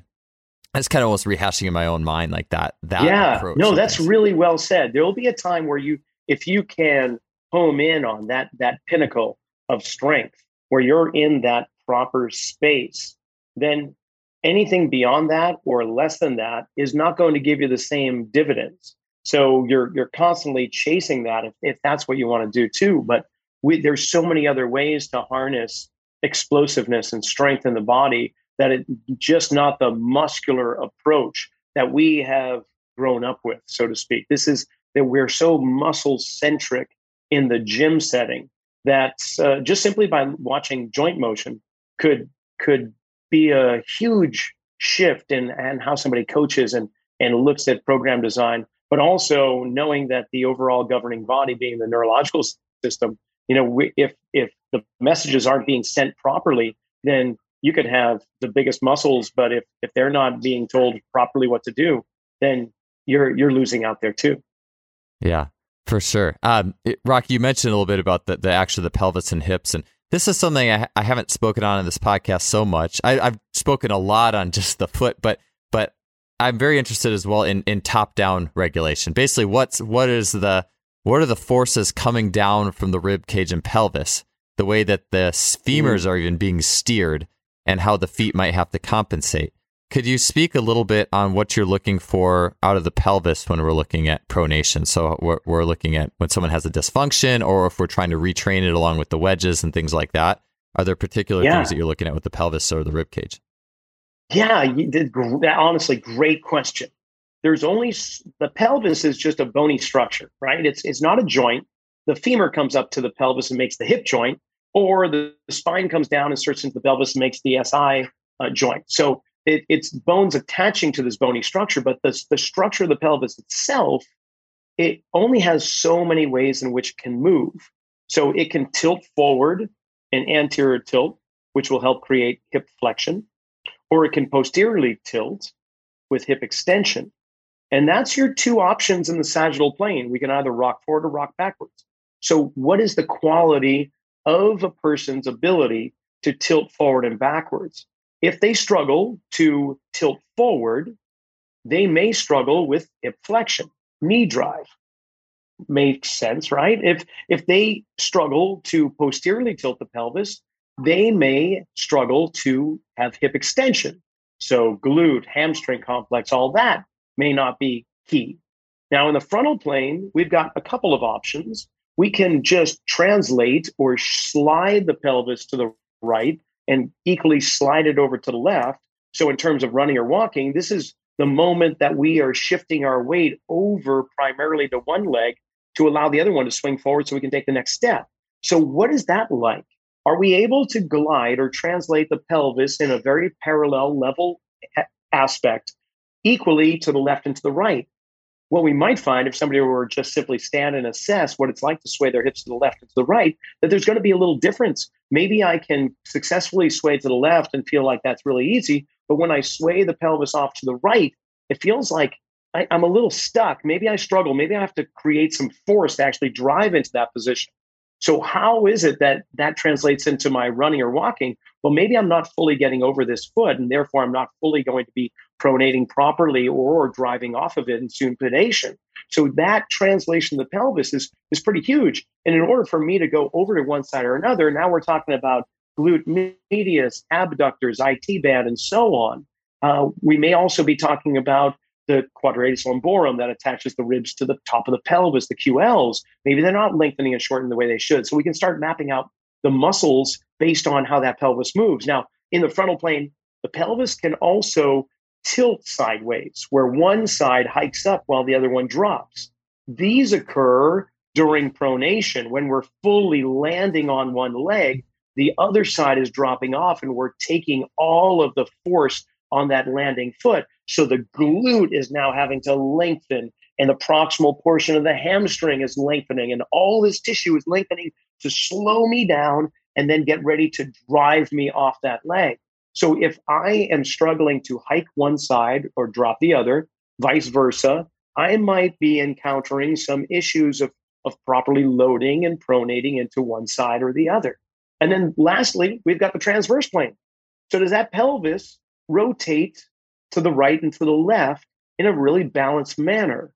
it's kind of almost rehashing in my own mind like that that yeah. no that's really well said. There will be a time where you if you can home in on that that pinnacle of strength where you're in that proper space, then anything beyond that or less than that is not going to give you the same dividends. So you're you're constantly chasing that if, if that's what you want to do too. But we, there's so many other ways to harness explosiveness and strength in the body that it's just not the muscular approach that we have grown up with, so to speak. This is that we're so muscle centric in the gym setting that uh, just simply by watching joint motion could could be a huge shift in and how somebody coaches and and looks at program design but also knowing that the overall governing body being the neurological system you know if if the messages aren't being sent properly then you could have the biggest muscles but if if they're not being told properly what to do then you're you're losing out there too. Yeah for sure. Um, it, Rocky, you mentioned a little bit about the, the actually the pelvis and hips, and this is something I, I haven't spoken on in this podcast so much. I, have spoken a lot on just the foot, but but I'm very interested as well in, in top down regulation. Basically, what's what is the what are the forces coming down from the rib cage and pelvis? The way that the femurs mm. are even being steered, and how the feet might have to compensate. Could you speak a little bit on what you're looking for out of the pelvis when we're looking at pronation? So we're, we're looking at when someone has a dysfunction or if we're trying to retrain it along with the wedges and things like that. Are there particular yeah. things that you're looking at with the pelvis or the rib cage? Yeah, you did, honestly, great question. There's only the pelvis is just a bony structure, right? It's it's not a joint. The femur comes up to the pelvis and makes the hip joint, or the, the spine comes down and inserts into the pelvis and makes the SI uh, joint. So it, it's bones attaching to this bony structure, but the, the structure of the pelvis itself, it only has so many ways in which it can move. So it can tilt forward, an anterior tilt, which will help create hip flexion, or it can posteriorly tilt with hip extension. And that's your two options in the sagittal plane. We can either rock forward or rock backwards. So, what is the quality of a person's ability to tilt forward and backwards? If they struggle to tilt forward, they may struggle with hip flexion, knee drive. Makes sense, right? If if they struggle to posteriorly tilt the pelvis, they may struggle to have hip extension. So glute, hamstring complex, all that may not be key. Now in the frontal plane, we've got a couple of options. We can just translate or slide the pelvis to the right and equally slide it over to the left. So, in terms of running or walking, this is the moment that we are shifting our weight over primarily to one leg to allow the other one to swing forward so we can take the next step. So, what is that like? Are we able to glide or translate the pelvis in a very parallel level aspect equally to the left and to the right? What we might find if somebody were just simply stand and assess what it's like to sway their hips to the left and to the right, that there's going to be a little difference. Maybe I can successfully sway to the left and feel like that's really easy. But when I sway the pelvis off to the right, it feels like I, am a little stuck. Maybe I struggle. Maybe I have to create some force to actually drive into that position. So, how is it that that translates into my running or walking? Well, maybe I'm not fully getting over this foot, and therefore I'm not fully going to be pronating properly or driving off of it in supination. So that translation of the pelvis is, is pretty huge. And in order for me to go over to one side or another, now we're talking about glute medius, abductors, IT band, and so on. Uh, we may also be talking about the quadratus lumborum that attaches the ribs to the top of the pelvis, the QLs. Maybe they're not lengthening and shortening the way they should. So we can start mapping out the muscles based on how that pelvis moves. Now, in the frontal plane, the pelvis can also tilt sideways, where one side hikes up while the other one drops. These occur during pronation when we're fully landing on one leg. The other side is dropping off, and we're taking all of the force on that landing foot. So the glute is now having to lengthen, and the proximal portion of the hamstring is lengthening, and all this tissue is lengthening to slow me down and then get ready to drive me off that leg. So if I am struggling to hike one side or drop the other, vice versa, I might be encountering some issues of, of properly loading and pronating into one side or the other. And then lastly, we've got the transverse plane. So does that pelvis rotate to the right and to the left in a really balanced manner?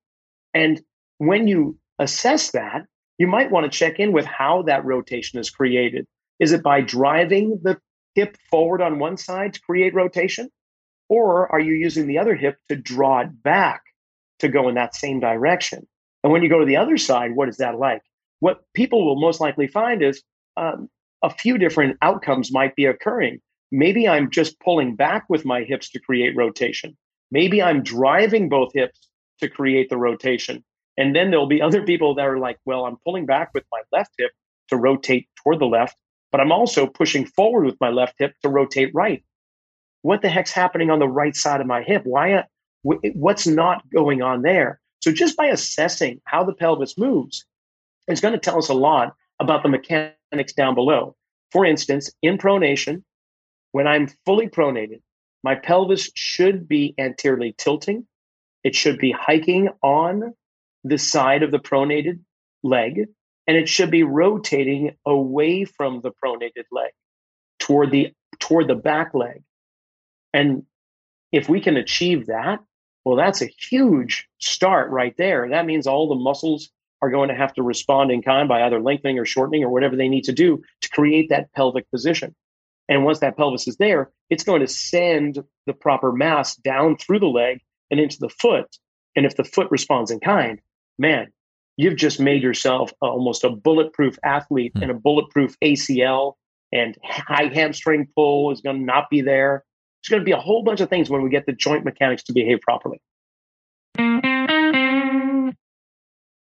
And when you assess that, you might want to check in with how that rotation is created. Is it by driving the hip forward on one side to create rotation? Or are you using the other hip to draw it back to go in that same direction? And when you go to the other side, what is that like? What people will most likely find is um, a few different outcomes might be occurring. Maybe I'm just pulling back with my hips to create rotation. Maybe I'm driving both hips to create the rotation. And then there'll be other people that are like, well, I'm pulling back with my left hip to rotate toward the left, but I'm also pushing forward with my left hip to rotate right. What the heck's happening on the right side of my hip? Why? Uh, what's not going on there? So just by assessing how the pelvis moves, it's going to tell us a lot about the mechanics down below. For instance, in pronation, when I'm fully pronated, my pelvis should be anteriorly tilting. It should be hiking on the side of the pronated leg, and it should be rotating away from the pronated leg toward the toward the back leg. And if we can achieve that, well, that's a huge start right there. That means all the muscles are going to have to respond in kind by either lengthening or shortening or whatever they need to do to create that pelvic position. And once that pelvis is there, it's going to send the proper mass down through the leg and into the foot. And if the foot responds in kind, man, you've just made yourself almost a bulletproof athlete mm. and a bulletproof ACL and high hamstring pull is going to not be there. There's going to be a whole bunch of things when we get the joint mechanics to behave properly.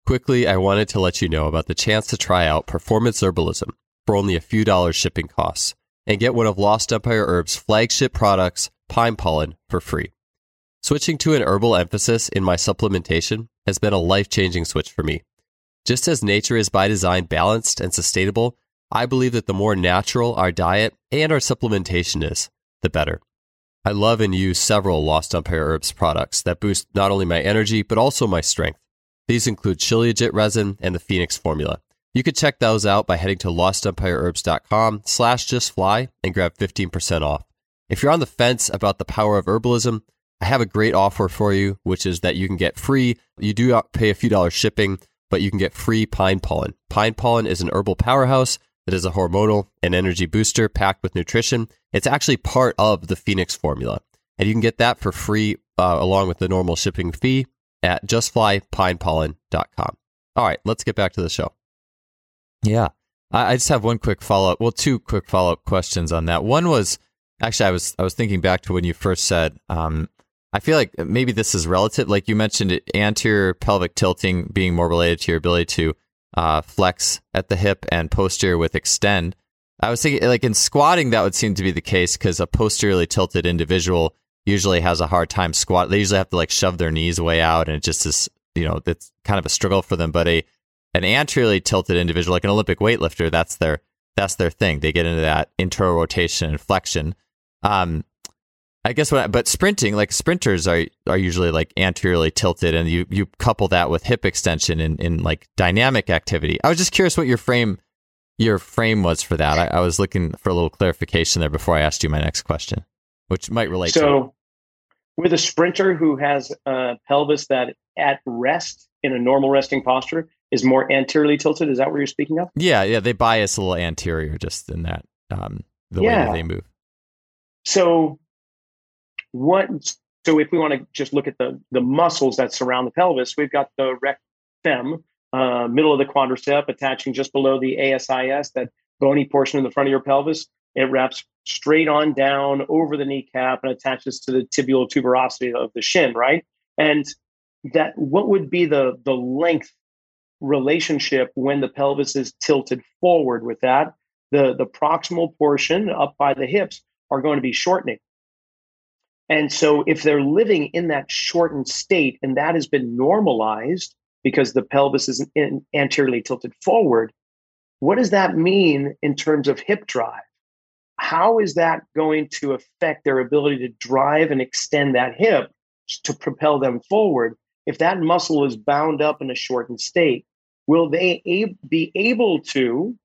Quickly, I wanted to let you know about the chance to try out Performance Herbalism for only a few dollars shipping costs and get one of Lost Empire Herb's flagship products, Pine Pollen, for free. Switching to an herbal emphasis in my supplementation has been a life changing switch for me. Just as nature is by design balanced and sustainable, I believe that the more natural our diet and our supplementation is, the better. I love and use several Lost Empire Herbs products that boost not only my energy, but also my strength. These include Shilajit resin and the Phoenix formula. You can check those out by heading to lostempireherbs.com slash justfly and grab 15% off. If you're on the fence about the power of herbalism, I have a great offer for you, which is that you can get free. You do pay a few dollars shipping, but you can get free pine pollen. Pine pollen is an herbal powerhouse that is a hormonal and energy booster packed with nutrition. It's actually part of the Phoenix formula. And you can get that for free uh, along with the normal shipping fee at justflypinepollen.com. All right, let's get back to the show. Yeah. I, I just have one quick follow up. Well, two quick follow up questions on that. One was actually I was I was thinking back to when you first said um, I feel like maybe this is relative. Like you mentioned, it, anterior pelvic tilting being more related to your ability to uh, flex at the hip and posterior with extend. I was thinking, like in squatting, that would seem to be the case because a posteriorly tilted individual usually has a hard time squat. They usually have to like shove their knees way out, and it just is, you know, it's kind of a struggle for them. But a an anteriorly tilted individual, like an Olympic weightlifter, that's their that's their thing. They get into that internal rotation and flexion. Um, I guess what, but sprinting, like sprinters are are usually like anteriorly tilted, and you you couple that with hip extension in, in like dynamic activity. I was just curious what your frame your frame was for that. I, I was looking for a little clarification there before I asked you my next question, which might relate. To So, with a sprinter who has a pelvis that at rest in a normal resting posture is more anteriorly tilted, is that what you're speaking of? Yeah, yeah, they bias a little anterior just in that um, the yeah. way that they move. So what So if we want to just look at the, the muscles that surround the pelvis, we've got the rectus, fem, uh, middle of the quadricep, attaching just below the ASIS, that bony portion in the front of your pelvis. It wraps straight on down over the kneecap and attaches to the tibial tuberosity of the shin, right? And that what would be the the length relationship when the pelvis is tilted forward with that? The the proximal portion up by the hips are going to be shortening. And so if they're living in that shortened state and that has been normalized because the pelvis is in, anteriorly tilted forward, what does that mean in terms of hip drive? How is that going to affect their ability to drive and extend that hip to propel them forward? If that muscle is bound up in a shortened state, will they be able to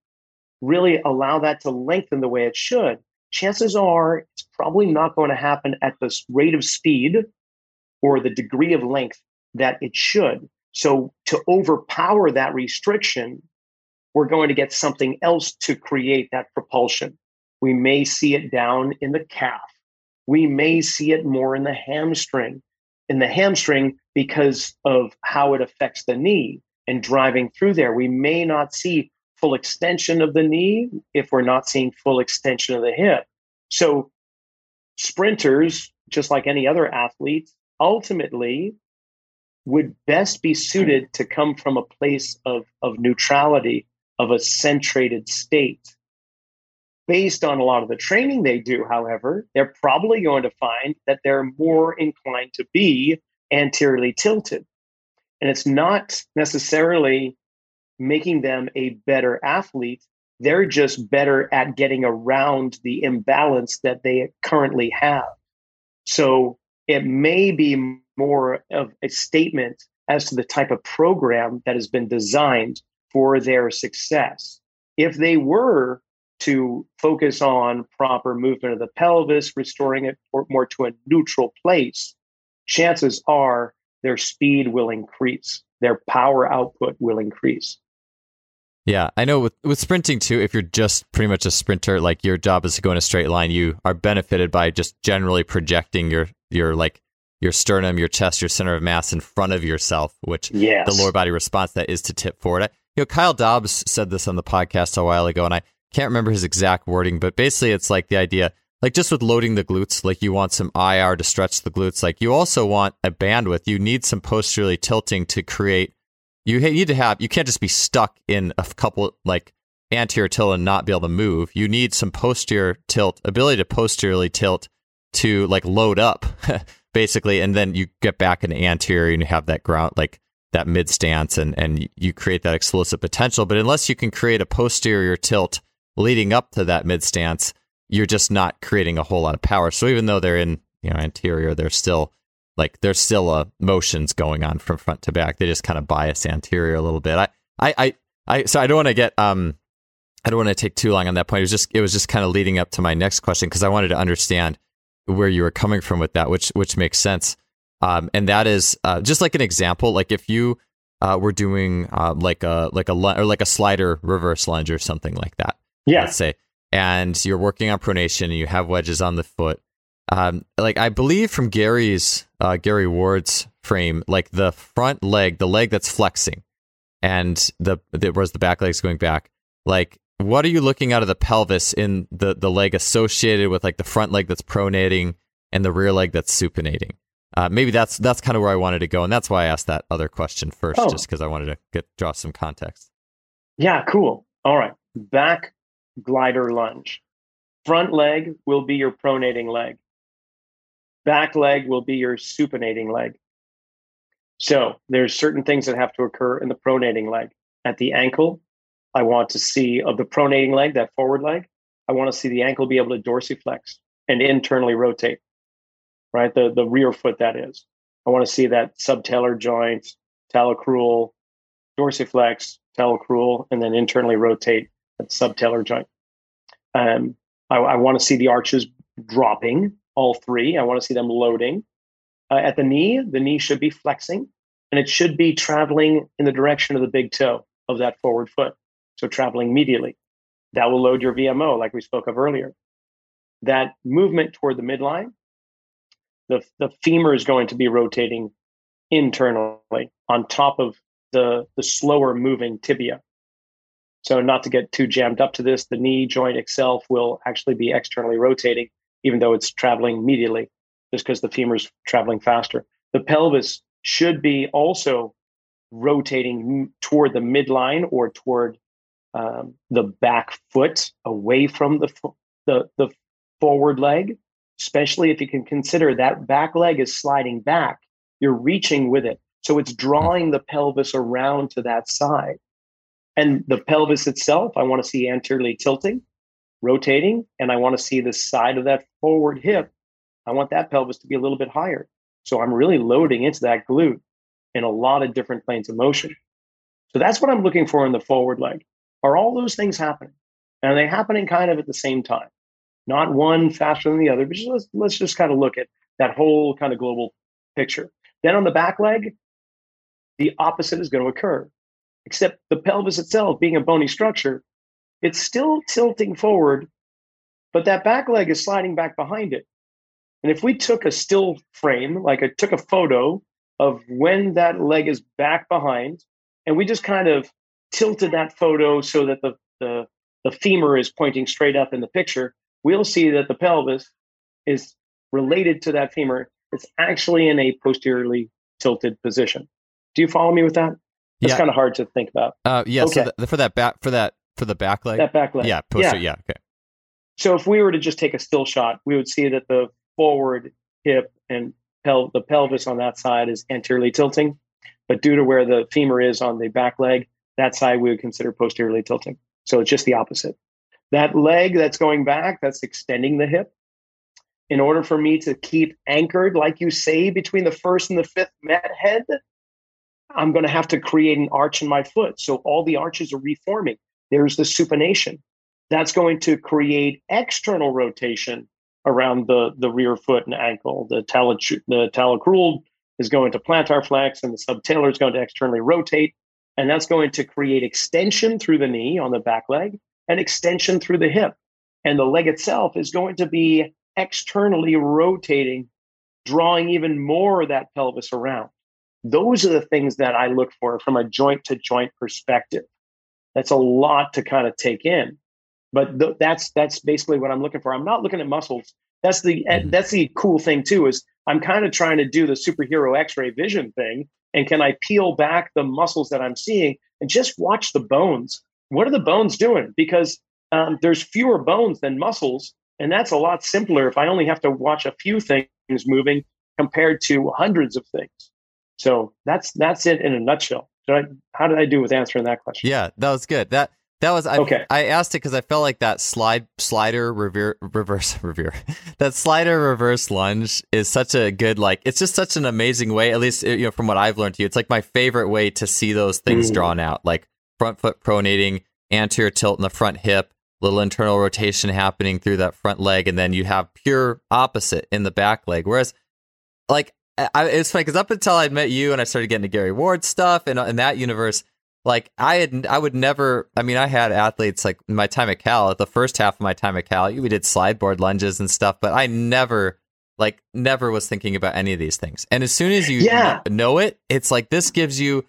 really allow that to lengthen the way it should? Chances are it's probably not going to happen at the rate of speed or the degree of length that it should. So, to overpower that restriction, we're going to get something else to create that propulsion. We may see it down in the calf. We may see it more in the hamstring. In the hamstring, because of how it affects the knee and driving through there, we may not see full extension of the knee if we're not seeing full extension of the hip. So, sprinters, just like any other athlete, ultimately would best be suited to come from a place of, of neutrality, of a centrated state. Based on a lot of the training they do, however, they're probably going to find that they're more inclined to be anteriorly tilted. And it's not necessarily making them a better athlete. They're just better at getting around the imbalance that they currently have. So it may be more of a statement as to the type of program that has been designed for their success. If they were to focus on proper movement of the pelvis, restoring it more to a neutral place, chances are their speed will increase, their power output will increase. Yeah, I know with, with sprinting too, if you're just pretty much a sprinter, like your job is to go in a straight line, you are benefited by just generally projecting your your like your sternum, your chest, your center of mass in front of yourself, which yes. the lower body response that is to tip forward. I, you know, Kyle Dobbs said this on the podcast a while ago, and I can't remember his exact wording, but basically it's like the idea, like just with loading the glutes, like you want some IR to stretch the glutes, like you also want a bandwidth. You need some posteriorly tilting to create you need to have you can't just be stuck in a couple like anterior tilt and not be able to move. You need some posterior tilt, ability to posteriorly tilt to like load up basically, and then you get back into anterior and you have that ground like that mid stance and and you create that explosive potential. But unless you can create a posterior tilt leading up to that mid stance, you're just not creating a whole lot of power. So even though they're in you know anterior, they're still like there's still a uh, motions going on from front to back. They just kind of bias anterior a little bit. I, I, I, I so I don't want to get um, I don't want to take too long on that point. It was just it was just kind of leading up to my next question because I wanted to understand where you were coming from with that, which which makes sense. Um, and that is uh, just like an example. Like if you uh, were doing uh, like a like a or like a slider reverse lunge or something like that. Yeah. Let's say, and you're working on pronation and you have wedges on the foot um, like I believe from Gary's uh, Gary Ward's frame, like the front leg, the leg that's flexing, and the, the whereas the back leg's going back. Like, what are you looking out of the pelvis in the the leg associated with like the front leg that's pronating and the rear leg that's supinating? Uh, maybe that's that's kind of where I wanted to go, and that's why I asked that other question first, oh. just because I wanted to get draw some context. Yeah, cool. All right, back glider lunge. Front leg will be your pronating leg back leg will be your supinating leg. So there's certain things that have to occur in the pronating leg. At the ankle, I want to see of the pronating leg, that forward leg, I want to see the ankle be able to dorsiflex and internally rotate, right? The, the rear foot, that is. I want to see that subtalar joint, talocrural, dorsiflex, talocrural, and then internally rotate that subtalar joint. Um, I, I want to see the arches dropping all three. I want to see them loading. Uh, at the knee, the knee should be flexing and it should be traveling in the direction of the big toe of that forward foot. So traveling medially. That will load your VMO, like we spoke of earlier. That movement toward the midline, the, the femur is going to be rotating internally on top of the, the slower moving tibia. So, not to get too jammed up to this, the knee joint itself will actually be externally rotating, even though it's traveling medially, just because the femur is traveling faster. The pelvis should be also rotating toward the midline or toward um, the back foot away from the, the, the forward leg, especially if you can consider that back leg is sliding back. You're reaching with it. So it's drawing the pelvis around to that side. And the pelvis itself, I want to see anteriorly tilting, rotating, and I want to see the side of that forward hip. I want that pelvis to be a little bit higher. So I'm really loading into that glute in a lot of different planes of motion. So that's what I'm looking for in the forward leg. Are all those things happening? And are they happening kind of at the same time? Not one faster than the other, but just, let's, let's just kind of look at that whole kind of global picture. Then on the back leg, the opposite is going to occur, except the pelvis itself being a bony structure, it's still tilting forward, but that back leg is sliding back behind it. And if we took a still frame, like I took a photo of when that leg is back behind, and we just kind of tilted that photo so that the, the, the femur is pointing straight up in the picture, we'll see that the pelvis is related to that femur. It's actually in a posteriorly tilted position. Do you follow me with that? It's yeah. kind of hard to think about. Uh, yeah. Okay. So the, for that back for that for the back leg. That back leg. Yeah. Poster. Yeah. yeah. Okay. So if we were to just take a still shot, we would see that the forward hip and pel- the pelvis on that side is anteriorly tilting, but due to where the femur is on the back leg, that side we would consider posteriorly tilting. So it's just the opposite. That leg that's going back, that's extending the hip. In order for me to keep anchored, like you say, between the first and the fifth met head, I'm going to have to create an arch in my foot. So all the arches are reforming. There's the supination. That's going to create external rotation around the, the rear foot and ankle. The, tal- the talocrural is going to plantar flex and the subtalar is going to externally rotate. And that's going to create extension through the knee on the back leg and extension through the hip. And the leg itself is going to be externally rotating, drawing even more of that pelvis around. Those are the things that I look for from a joint to joint perspective. That's a lot to kind of take in, but th- that's that's basically what I'm looking for. I'm not looking at muscles. That's the mm-hmm. that's the cool thing too is I'm kind of trying to do the superhero X-ray vision thing and can I peel back the muscles that I'm seeing and just watch the bones? What are the bones doing? Because um, there's fewer bones than muscles, and that's a lot simpler if I only have to watch a few things moving compared to hundreds of things. So that's that's it in a nutshell. I, how did I do with answering that question? Yeah, that was good. That that was I, okay. I asked it because I felt like that slide slider rever, reverse rever that slider reverse lunge is such a good like it's just such an amazing way at least you know from what I've learned to you it's like my favorite way to see those things mm. drawn out like front foot pronating anterior tilt in the front hip little internal rotation happening through that front leg and then you have pure opposite in the back leg whereas like I, it's funny because up until I met you and I started getting to Gary Ward stuff and in that universe like I had, I would never. I mean, I had athletes like my time at Cal. The first half of my time at Cal, we did slide board lunges and stuff, but I never, like, never was thinking about any of these things. And as soon as you yeah. know it, it's like this gives you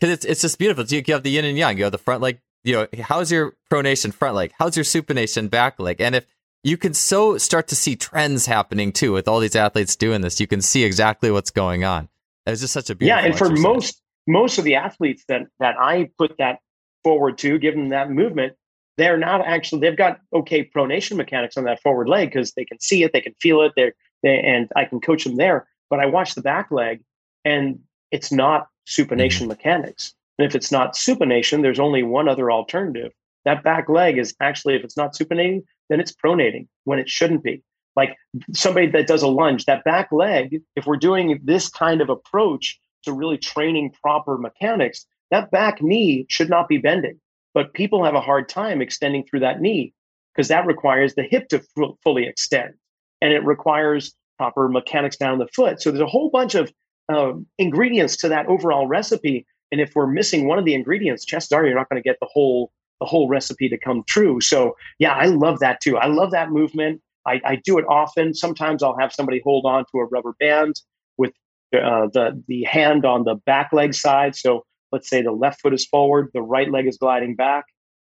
because it's it's just beautiful. You have the yin and yang. You have the front leg. You know, how's your pronation front leg? How's your supination back leg? And if you can so start to see trends happening too with all these athletes doing this, you can see exactly what's going on. It's just such a beautiful. Yeah, and for most most of the athletes that that I put that forward to, give them that movement, they're not actually they've got okay pronation mechanics on that forward leg because they can see it, they can feel it, they're they, and I can coach them there. But I watch the back leg, and it's not supination mm-hmm. mechanics. And if it's not supination, there's only one other alternative. That back leg is actually, if it's not supinating, then it's pronating when it shouldn't be. Like somebody that does a lunge, that back leg, if we're doing this kind of approach, to really training proper mechanics, that back knee should not be bending. But people have a hard time extending through that knee because that requires the hip to f- fully extend and it requires proper mechanics down the foot. So there's a whole bunch of um, ingredients to that overall recipe. And if we're missing one of the ingredients, chances are you're not going to get the whole the whole recipe to come true. So yeah, I love that too. I love that movement. I, I do it often. Sometimes I'll have somebody hold on to a rubber band with uh, the the hand on the back leg side. So let's say the left foot is forward, the right leg is gliding back.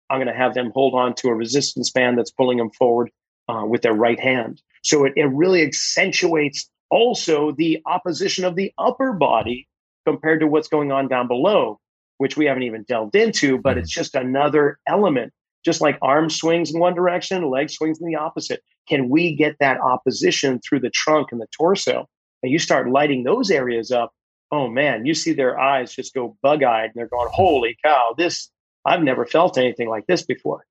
I'm going to have them hold on to a resistance band that's pulling them forward uh, with their right hand. So it, it really accentuates also the opposition of the upper body compared to what's going on down below, which we haven't even delved into, but it's mm-hmm. just another element. Just like arm swings in one direction, leg swings in the opposite. Can we get that opposition through the trunk and the torso? And you start lighting those areas up. Oh man, you see their eyes just go bug eyed and they're going, mm-hmm. holy cow, this, I've never felt anything like this before.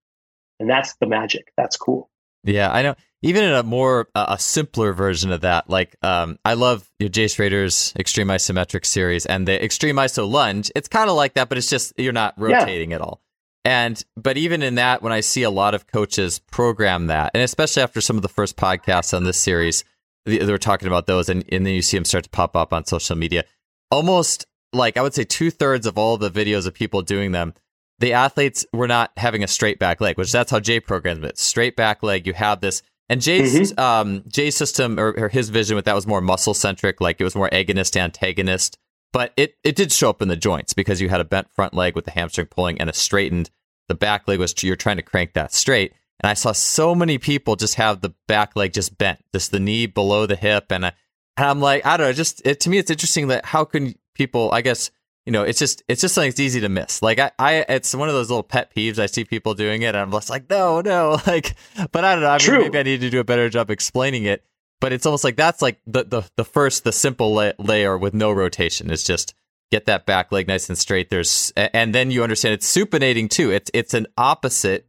And that's the magic. That's cool. Yeah, I know. Even in a more uh, a simpler version of that, like um, I love your Jay Schroeder's Extreme Isometric series and the Extreme Iso Lunge. It's kind of like that, but it's just you're not rotating yeah. at all. And but even in that, when I see a lot of coaches program that, and especially after some of the first podcasts on this series, they were talking about those, and, and then you see them start to pop up on social media. Almost like I would say two thirds of all the videos of people doing them the athletes were not having a straight back leg, which that's how Jay programmed it. Straight back leg, you have this. And Jay's mm-hmm. um, Jay's system or, or, his vision with that was more muscle centric, like it was more agonist antagonist. But it it did show up in the joints because you had a bent front leg with the hamstring pulling and a straightened. The back leg was you're trying to crank that straight. And I saw so many people just have the back leg just bent, just the knee below the hip, and, I, and I'm like, I don't know. Just it, to me, it's interesting that how can people, I guess you know, it's just it's just something that's easy to miss. Like I, I it's one of those little pet peeves. I see people doing it, and I'm just like, no, no, like. But I don't know. I mean, True. maybe I need to do a better job explaining it. But it's almost like that's like the the, the first, the simple la- layer with no rotation. It's just get that back leg nice and straight. There's and then you understand it's supinating too. It's it's an opposite.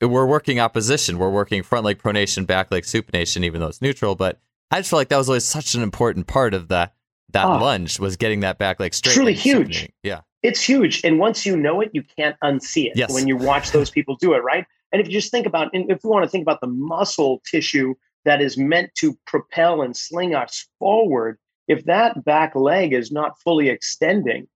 We're working opposition. We're working front leg pronation, back leg supination, even though it's neutral. But I just feel like that was always such an important part of the that oh, lunge was getting that back like straight. Truly huge. Something. Yeah. It's huge. And once you know it, you can't unsee it yes. when you watch those people do it, right? And if you just think about, if you want to think about the muscle tissue that is meant to propel and sling us forward, if that back leg is not fully extending,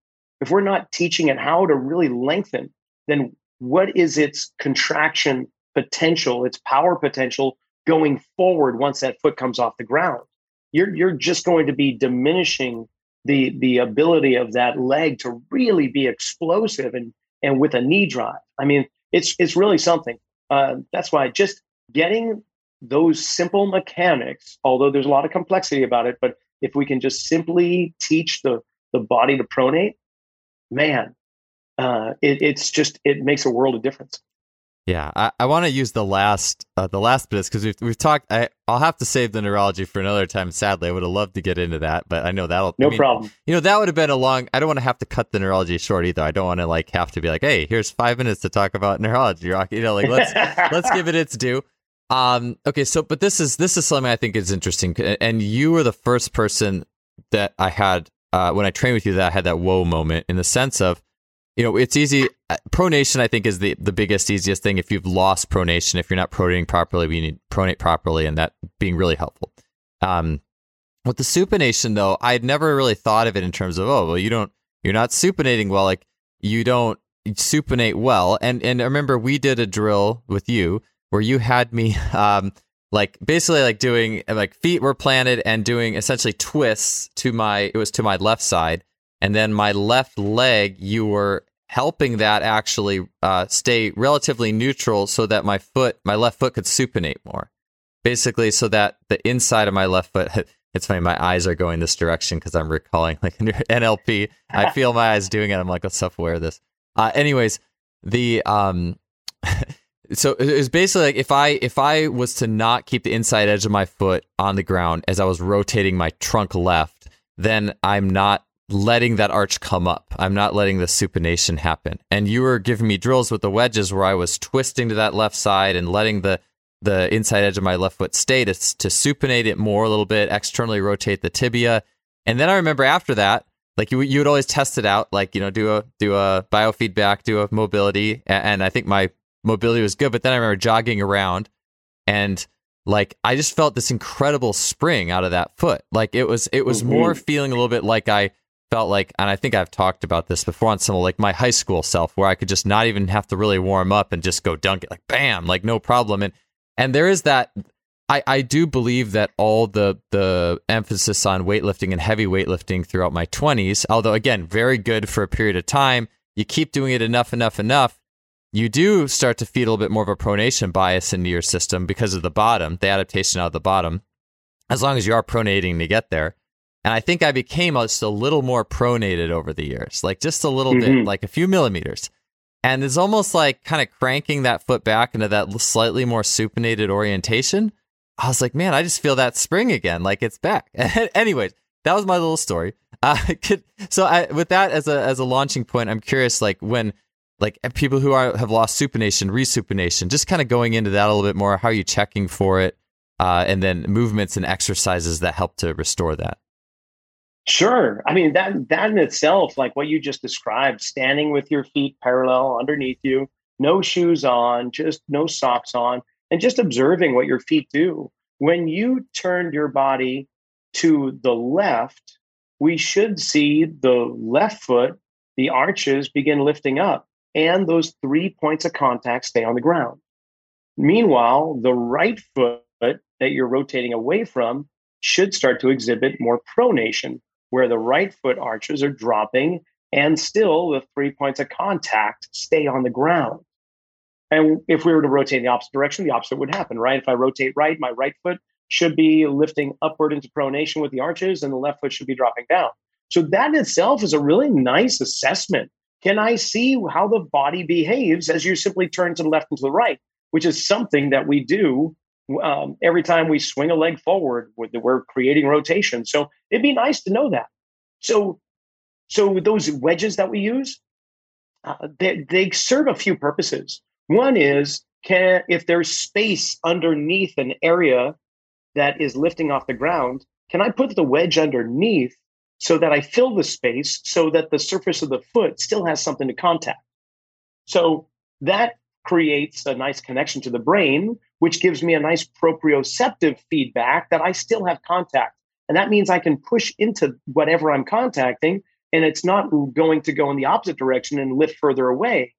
if we're not teaching it how to really lengthen, then what is its contraction potential, its power potential going forward once that foot comes off the ground? You're you're just going to be diminishing the the ability of that leg to really be explosive and and with a knee drive. I mean, it's it's really something. Uh, that's why just getting those simple mechanics, although there's a lot of complexity about it, but if we can just simply teach the the body to pronate, man, uh, it, it's just it makes a world of difference. Yeah, I, I want to use the last uh, the last bit because we've we've talked. I I'll have to save the neurology for another time. Sadly, I would have loved to get into that, but I know that'll no I mean, problem. You know that would have been a long. I don't want to have to cut the neurology short either. I don't want to like have to be like, hey, here's five minutes to talk about neurology. You know, like let's let's give it its due. Um. Okay. So, but this is this is something I think is interesting, and you were the first person that I had uh, when I trained with you that I had that whoa moment in the sense of you know, it's easy. Uh, pronation, I think, is the, the biggest, easiest thing. If you've lost pronation, if you're not pronating properly, we need pronate properly, and that being really helpful. Um, with the supination, though, I had never really thought of it in terms of, oh, well, you don't, you're not supinating well. Like you don't supinate well. And and remember we did a drill with you where you had me, um, like basically like doing like feet were planted and doing essentially twists to my, it was to my left side and then my left leg you were helping that actually uh, stay relatively neutral so that my foot, my left foot could supinate more. Basically, so that the inside of my left foot, it's funny, my eyes are going this direction because I'm recalling like NLP. I feel my eyes doing it. I'm like, let's self aware of this. Uh, anyways, the, um, so it was basically like if I if I was to not keep the inside edge of my foot on the ground as I was rotating my trunk left, then I'm not letting that arch come up. I'm not letting the supination happen. And you were giving me drills with the wedges where I was twisting to that left side and letting the the inside edge of my left foot stay to, to supinate it more a little bit, externally rotate the tibia. And then I remember after that, like you you would always test it out, like, you know, do a do a biofeedback, do a mobility. And I think my mobility was good, but then I remember jogging around and like I just felt this incredible spring out of that foot. Like it was it was mm-hmm. more feeling a little bit like I felt like, and I think I've talked about this before on some of like my high school self, where I could just not even have to really warm up and just go dunk it, like bam, like no problem. And and there is that I, I do believe that all the the emphasis on weightlifting and heavy weightlifting throughout my 20s, although again, very good for a period of time, you keep doing it enough, enough, enough, you do start to feed a little bit more of a pronation bias into your system because of the bottom, the adaptation out of the bottom, as long as you are pronating to get there. And I think I became just a little more pronated over the years, like just a little mm-hmm. bit, like a few millimeters. And it's almost like kind of cranking that foot back into that slightly more supinated orientation I was like, man, I just feel that spring again, like it's back. Anyways, that was my little story. Uh, could, so I, with that as a as a launching point, I'm curious, like when like people who are have lost supination, resupination, just kind of going into that a little bit more. How are you checking for it, uh, and then movements and exercises that help to restore that. Sure. I mean that that in itself, like what you just described, standing with your feet parallel underneath you, no shoes on, just no socks on, and just observing what your feet do. When you turned your body to the left, we should see the left foot, the arches begin lifting up, and those three points of contact stay on the ground. Meanwhile, the right foot that you're rotating away from should start to exhibit more pronation, where the right foot arches are dropping and still the three points of contact stay on the ground. And if we were to rotate in the opposite direction, the opposite would happen, right? If I rotate right, my right foot should be lifting upward into pronation with the arches, and the left foot should be dropping down. So that itself is a really nice assessment. Can I see how the body behaves as you simply turn to the left and to the right, which is something that we do um, every time we swing a leg forward. We're creating rotation, so it'd be nice to know that. So, so those wedges that we use, uh, they, they serve a few purposes. One is can if there's space underneath an area that is lifting off the ground, can I put the wedge underneath so that I fill the space so that the surface of the foot still has something to contact? So that creates a nice connection to the brain, which gives me a nice proprioceptive feedback that I still have contact. And that means I can push into whatever I'm contacting and it's not going to go in the opposite direction and lift further away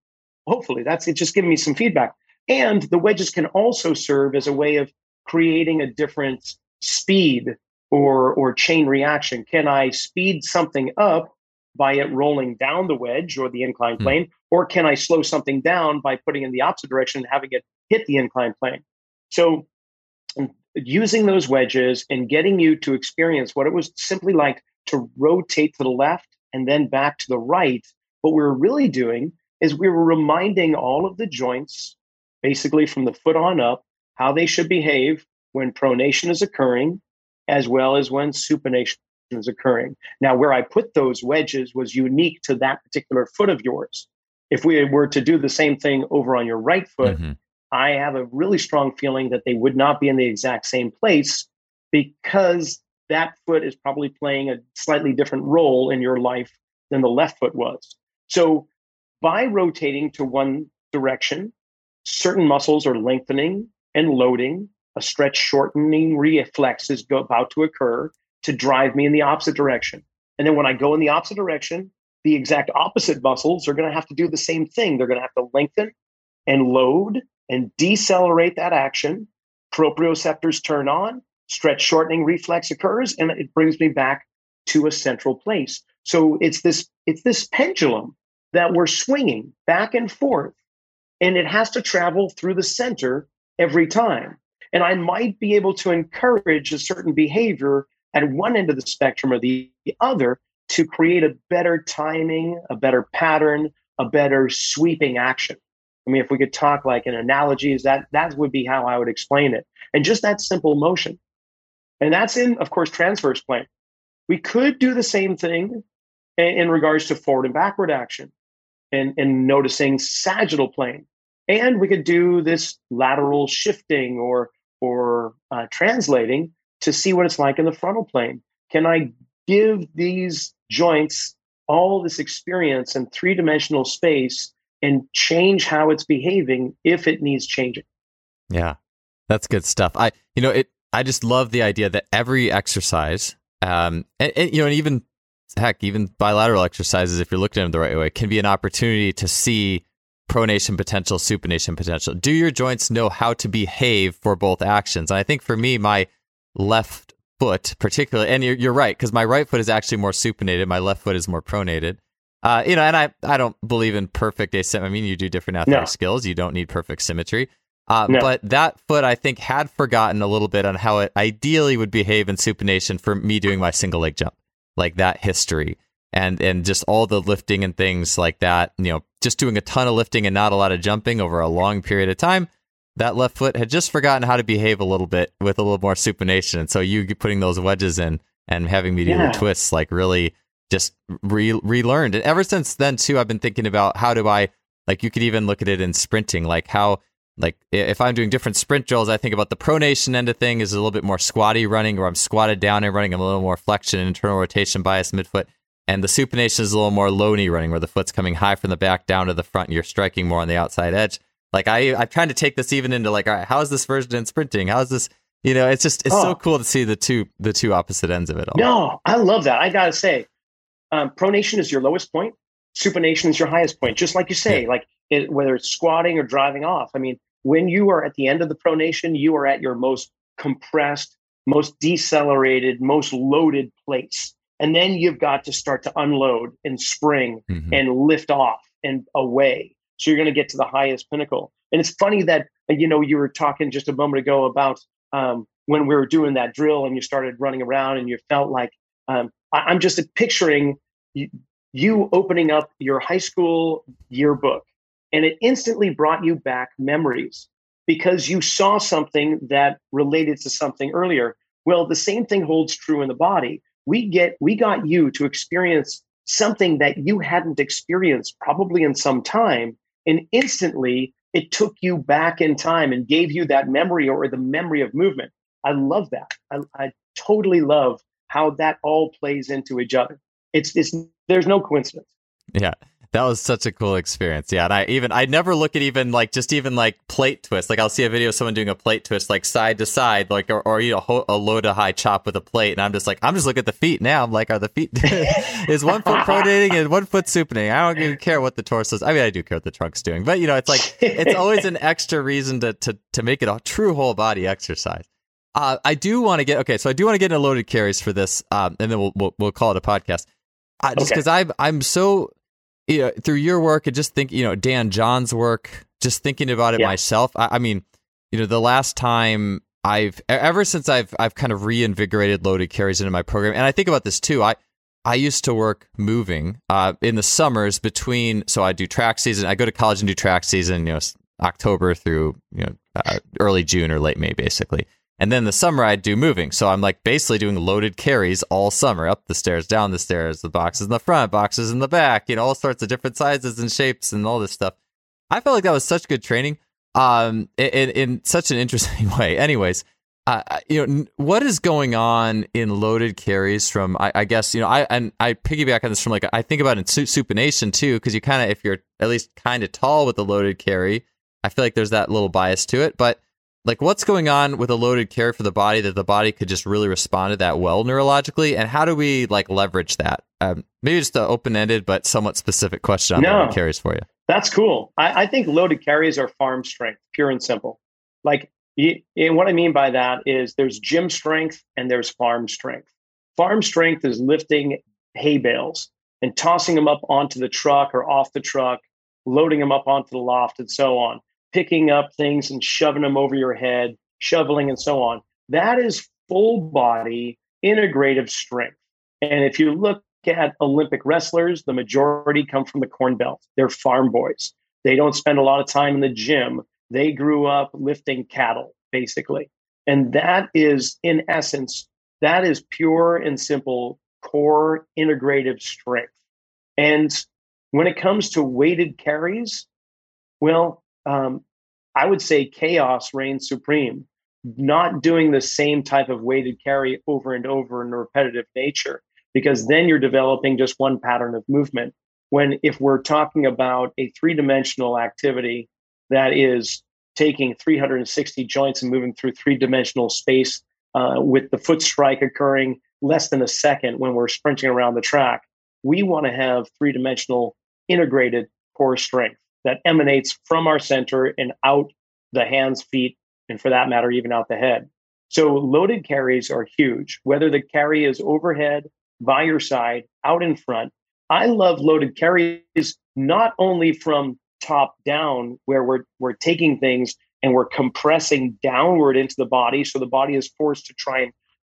hopefully that's it just giving me some feedback and the wedges can also serve as a way of creating a different speed or or chain reaction can i speed something up by it rolling down the wedge or the inclined hmm. plane mm. or can i slow something down by putting in the opposite direction and having it hit the inclined plane so using those wedges and getting you to experience what it was simply like to rotate to the left and then back to the right what we we're really doing is we were reminding all of the joints, basically from the foot on up, how they should behave when pronation is occurring, as well as when supination is occurring. Now, where I put those wedges was unique to that particular foot of yours. If we were to do the same thing over on your right foot, mm-hmm. I have a really strong feeling that they would not be in the exact same place because that foot is probably playing a slightly different role in your life than the left foot was. So by rotating to one direction, certain muscles are lengthening and loading. A stretch shortening reflex is about to occur to drive me in the opposite direction. And then when I go in the opposite direction, the exact opposite muscles are going to have to do the same thing. They're going to have to lengthen and load and decelerate that action. Proprioceptors turn on, stretch shortening reflex occurs, and it brings me back to a central place. So it's this it's this pendulum that we're swinging back and forth and it has to travel through the center every time. And I might be able to encourage a certain behavior at one end of the spectrum or the other to create a better timing, a better pattern, a better sweeping action. I mean, if we could talk like in analogies, that that would be how I would explain it. And just that simple motion. And that's in, of course, transverse plane. We could do the same thing in, in regards to forward and backward action and, and noticing sagittal plane. And we could do this lateral shifting or or uh, translating to see what it's like in the frontal plane. Can I give these joints all this experience in three dimensional space and change how it's behaving if it needs changing? Yeah, that's good stuff. I, you know, it. I just love the idea that every exercise, um, and, and you know, and even heck, even bilateral exercises, if you're looking at them the right way, can be an opportunity to see pronation potential, supination potential. Do your joints know how to behave for both actions? And I think for me, my left foot, particularly, and you're, you're right, because my right foot is actually more supinated, my left foot is more pronated. Uh, you know, and I, I don't believe in perfect asymmetry. I mean, you do different athletic no. skills. You don't need perfect symmetry. Uh, no. But that foot, I think, had forgotten a little bit on how it ideally would behave in supination for me doing my single leg jump, like that history and and just all the lifting and things like that. You know, just doing a ton of lifting and not a lot of jumping over a long period of time. That left foot had just forgotten how to behave a little bit with a little more supination, and so you putting those wedges in and having me do yeah. the twists like really just re relearned. And ever since then too, I've been thinking about how do I like you could even look at it in sprinting, like how like if I'm doing different sprint drills, I think about the pronation end of thing is a little bit more squatty running, where I'm squatted down and running. I'm a little more flexion, internal rotation bias midfoot. And the supination is a little more low knee running, where the foot's coming high from the back down to the front, and you're striking more on the outside edge. Like I, I'm trying to take this even into like, all right, how is this version in sprinting? How is this? You know, it's just it's oh. so cool to see the two the two opposite ends of it all. No, I love that. I gotta say, um, pronation is your lowest point. Supination is your highest point. Just like you say, yeah. like it, whether it's squatting or driving off. I mean, when you are at the end of the pronation, you are at your most compressed, most decelerated, most loaded place. And then you've got to start to unload and spring mm-hmm. and lift off and away. So you're going to get to the highest pinnacle. And it's funny that, you know, you were talking just a moment ago about um, when we were doing that drill and you started running around and you felt like, um, I- am just picturing you, you opening up your high school yearbook and it instantly brought you back memories because you saw something that related to something earlier. Well, the same thing holds true in the body. We get we got you to experience something that you hadn't experienced probably in some time and instantly it took you back in time and gave you that memory or the memory of movement. I love that. I, I totally love how that all plays into each other it's, it's there's no coincidence yeah that was such a cool experience. Yeah. And I even, I never look at even like, just even like plate twist. Like I'll see a video of someone doing a plate twist, like side to side, like, or, or you know, a low to high chop with a plate. And I'm just like, I'm just looking at the feet now. I'm like, are the feet, is one foot pronating and one foot supinating? I don't even care what the torso is. I mean, I do care what the trunk's doing, but you know, it's like, it's always an extra reason to, to, to make it a true whole body exercise. Uh, I do want to get, okay. So I do want to get into loaded carries for this. Um, and then we'll, we'll, we'll call it a podcast. Uh, just because okay. I'm I'm so you know, through your work and just think, you know, Dan John's work, just thinking about it yeah. myself. I, I, mean, you know, the last time I've ever since I've I've kind of reinvigorated loaded carries into my program, and I think about this too. I I used to work moving uh, in the summers between, so I do track season. I go to college and do track season, you know, October through you know uh, early June or late May, basically. And then the summer I'd do moving. So I'm like basically doing loaded carries all summer, up the stairs, down the stairs, the boxes in the front, boxes in the back, you know, all sorts of different sizes and shapes and all this stuff. I felt like that was such good training um, in, in such an interesting way. Anyways, uh, you know, what is going on in loaded carries from, I, I, guess, you know, I, and I piggyback on this from like, I think about in supination too, because you kind of, if you're at least kind of tall with a loaded carry, I feel like there's that little bias to it. But like what's going on with a loaded carry for the body that the body could just really respond to that well neurologically? And how do we like leverage that? Um, maybe just an open-ended but somewhat specific question on no, loaded carries for you. That's cool. I, I, think loaded carries are farm strength pure and simple. Like and what i mean by that is there's gym strength and there's farm strength. Farm strength is lifting hay bales and tossing them up onto the truck or off the truck loading them up onto the loft and so on picking up things and shoving them over your head, shoveling and so on. That is full body integrative strength. And if you look at Olympic wrestlers, the majority come from the Corn Belt. They're farm boys. They don't spend a lot of time in the gym. They grew up lifting cattle, basically. And that is, in essence, that is pure and simple core integrative strength. And when it comes to weighted carries, well, um, I would say chaos reigns supreme. Not doing the same type of weighted carry over and over in a repetitive nature, because then you're developing just one pattern of movement. When if we're talking about a three dimensional activity that is taking 360 joints and moving through three dimensional space uh, with the foot strike occurring less than a second when we're sprinting around the track, we want to have three dimensional integrated core strength that emanates from our center and out the hands, feet, and for that matter, even out the head. So loaded carries are huge, whether the carry is overhead, by your side, out in front. I love loaded carries not only from top down, where we're we're taking things and we're compressing downward into the body, so the body is forced to try and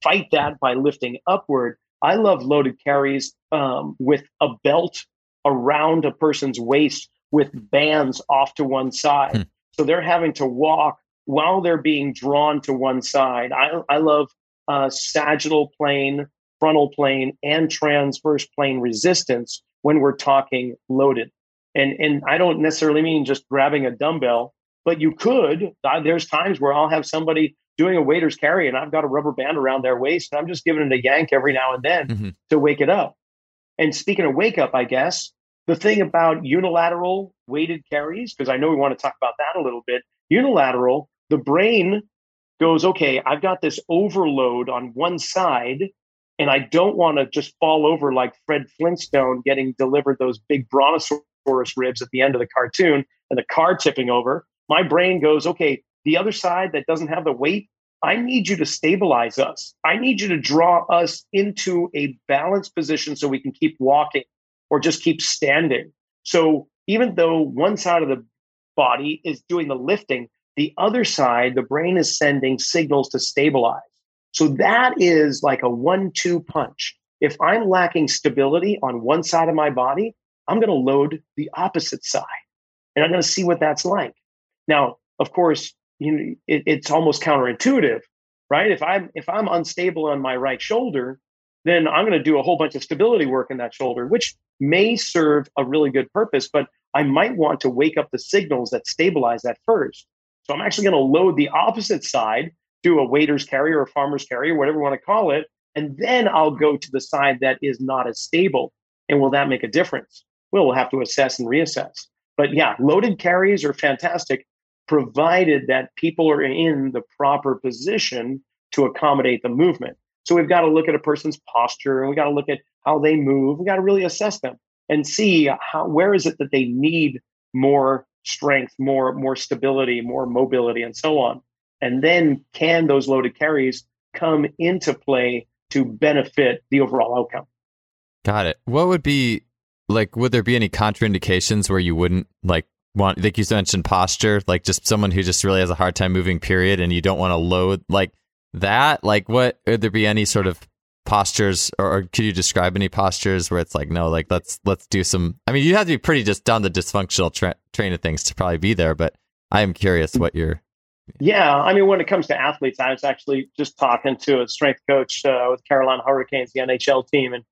fight that by lifting upward. I love loaded carries um, with a belt around a person's waist with bands off to one side. Hmm. So they're having to walk while they're being drawn to one side. I, I love uh, sagittal plane, frontal plane, and transverse plane resistance when we're talking loaded. And, and I don't necessarily mean just grabbing a dumbbell, but you could. There's times where I'll have somebody doing a waiter's carry and I've got a rubber band around their waist and I'm just giving it a yank every now and then mm-hmm. to wake it up. And speaking of wake up, I guess the thing about unilateral weighted carries, because I know we want to talk about that a little bit, unilateral, the brain goes, okay, I've got this overload on one side and I don't want to just fall over like Fred Flintstone getting delivered those big brontosaurus ribs at the end of the cartoon and the car tipping over. My brain goes, okay, the other side that doesn't have the weight, I need you to stabilize us. I need you to draw us into a balanced position so we can keep walking or just keep standing. So even though one side of the body is doing the lifting, the other side, the brain is sending signals to stabilize. So that is like a one two punch. If I'm lacking stability on one side of my body, I'm going to load the opposite side and I'm going to see what that's like. Now, of course, you know, it, it's almost counterintuitive, right? If I'm if I'm unstable on my right shoulder, then I'm going to do a whole bunch of stability work in that shoulder, which may serve a really good purpose, but I might want to wake up the signals that stabilize that first. So I'm actually going to load the opposite side, do a waiter's carry or a farmer's carry or whatever you want to call it, and then I'll go to the side that is not as stable. And will that make a difference? Well, we'll have to assess and reassess. But yeah, loaded carries are fantastic provided that people are in the proper position to accommodate the movement. So we've got to look at a person's posture and we got to look at how they move. We got to really assess them and see how where is it that they need more strength, more more stability, more mobility, and so on. And then can those loaded carries come into play to benefit the overall outcome? Got it. What would be like? Would there be any contraindications where you wouldn't like want like you mentioned posture like just someone who just really has a hard time moving period and you don't want to load like that like what would there be any sort of postures or, or could you describe any postures where it's like no like let's let's do some i mean you have to be pretty just down the dysfunctional tra- train of things to probably be there but i am curious what you're yeah i mean when it comes to athletes i was actually just talking to a strength coach uh, with carolina hurricanes the nhl team and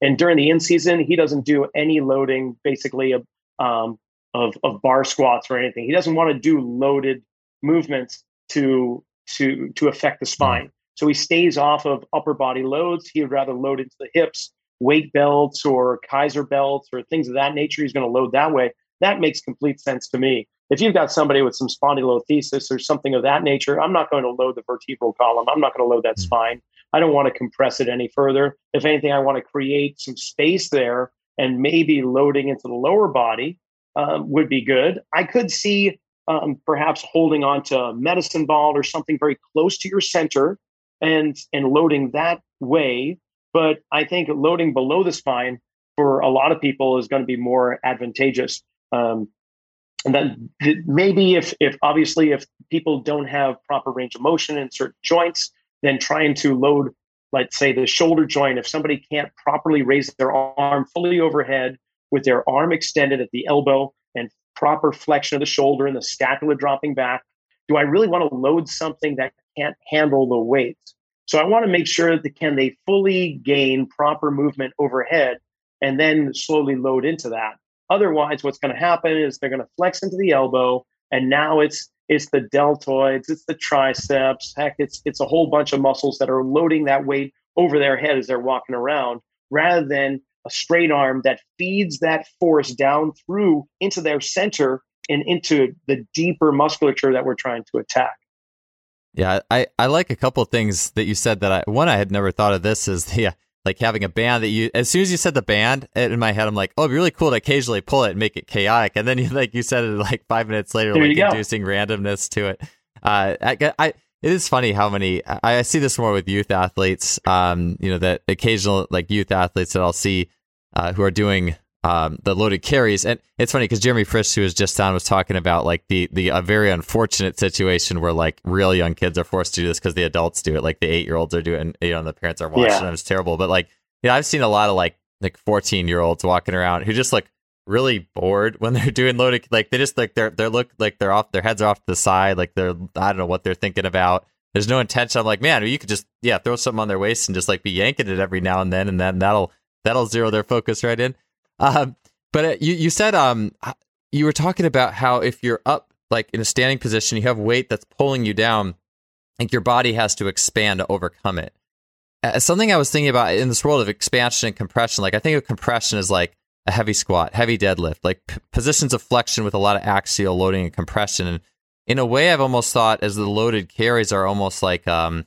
and during the in season he doesn't do any loading basically um, of, of bar squats or anything. He doesn't want to do loaded movements to to to affect the spine. So he stays off of upper body loads. He would rather load into the hips, weight belts or Kaiser belts or things of that nature. He's going to load that way. That makes complete sense to me. If you've got somebody with some spondylolisthesis or something of that nature, I'm not going to load the vertebral column. I'm not going to load that mm-hmm. spine. I don't want to compress it any further. If anything, I want to create some space there and maybe loading into the lower body um, would be good. I could see um, perhaps holding on to a medicine ball or something very close to your center and and loading that way. But I think loading below the spine for a lot of people is going to be more advantageous. Um, and then maybe if if obviously if people don't have proper range of motion in certain joints, then trying to load, let's say the shoulder joint, if somebody can't properly raise their arm fully overhead with their arm extended at the elbow and proper flexion of the shoulder and the scapula dropping back? Do I really want to load something that can't handle the weight? So I want to make sure that can they fully gain proper movement overhead and then slowly load into that. Otherwise, what's going to happen is they're going to flex into the elbow, and now it's it's the deltoids, it's the triceps, heck, it's it's a whole bunch of muscles that are loading that weight over their head as they're walking around, rather than a straight arm that feeds that force down through into their center and into the deeper musculature that we're trying to attack. Yeah, I, I like a couple things that you said that I one I had never thought of this is yeah like having a band that you as soon as you said the band in my head i'm like oh it'd be really cool to occasionally pull it and make it chaotic. And then you like you said it like five minutes later there like inducing randomness to it. Uh I, I it is funny how many I, I see this more with youth athletes um you know that occasional like youth athletes that i'll see uh, who are doing um, the loaded carries. And it's funny because Jeremy Frisch, who was just on, was talking about like the the a very unfortunate situation where like real young kids are forced to do this because the adults do it, like the eight year olds are doing, you know, and the parents are watching. Yeah. It's terrible. But like, you know, I've seen a lot of like like fourteen year olds walking around who just look really bored when they're doing loaded. Like they just like they're they're look like they're off their heads are off to the side, like they're I don't know what they're thinking about. There's no intention. I'm like, man, you could just yeah throw something on their waist and just like be yanking it every now and then, and then that'll that'll zero their focus right in. Um, but uh, you you said um you were talking about how if you're up like in a standing position, you have weight that's pulling you down, like your body has to expand to overcome it. Uh, something I was thinking about in this world of expansion and compression, like I think of compression as like a heavy squat, heavy deadlift, like p- positions of flexion with a lot of axial loading and compression. And in a way, I've almost thought as the loaded carries are almost like um,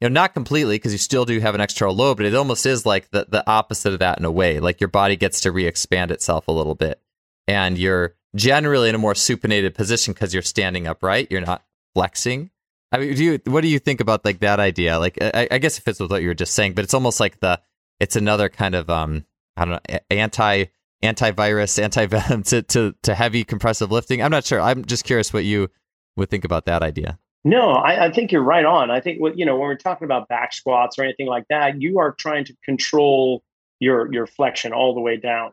you know, not completely because you still do have an external load, but it almost is like the, the opposite of that in a way. Like your body gets to re expand itself a little bit. And you're generally in a more supinated position because you're standing upright. You're not flexing. I mean, do you, what do you think about like that idea? Like, I, I guess it fits with what you were just saying, but it's almost like the, it's another kind of, um, I don't know, anti, antivirus, anti-venom to, to, to heavy compressive lifting. I'm not sure. I'm just curious what you would think about that idea. No, I, I, think you're right on. I think what you know when we're talking about back squats or anything like that, you are trying to control your your flexion all the way down.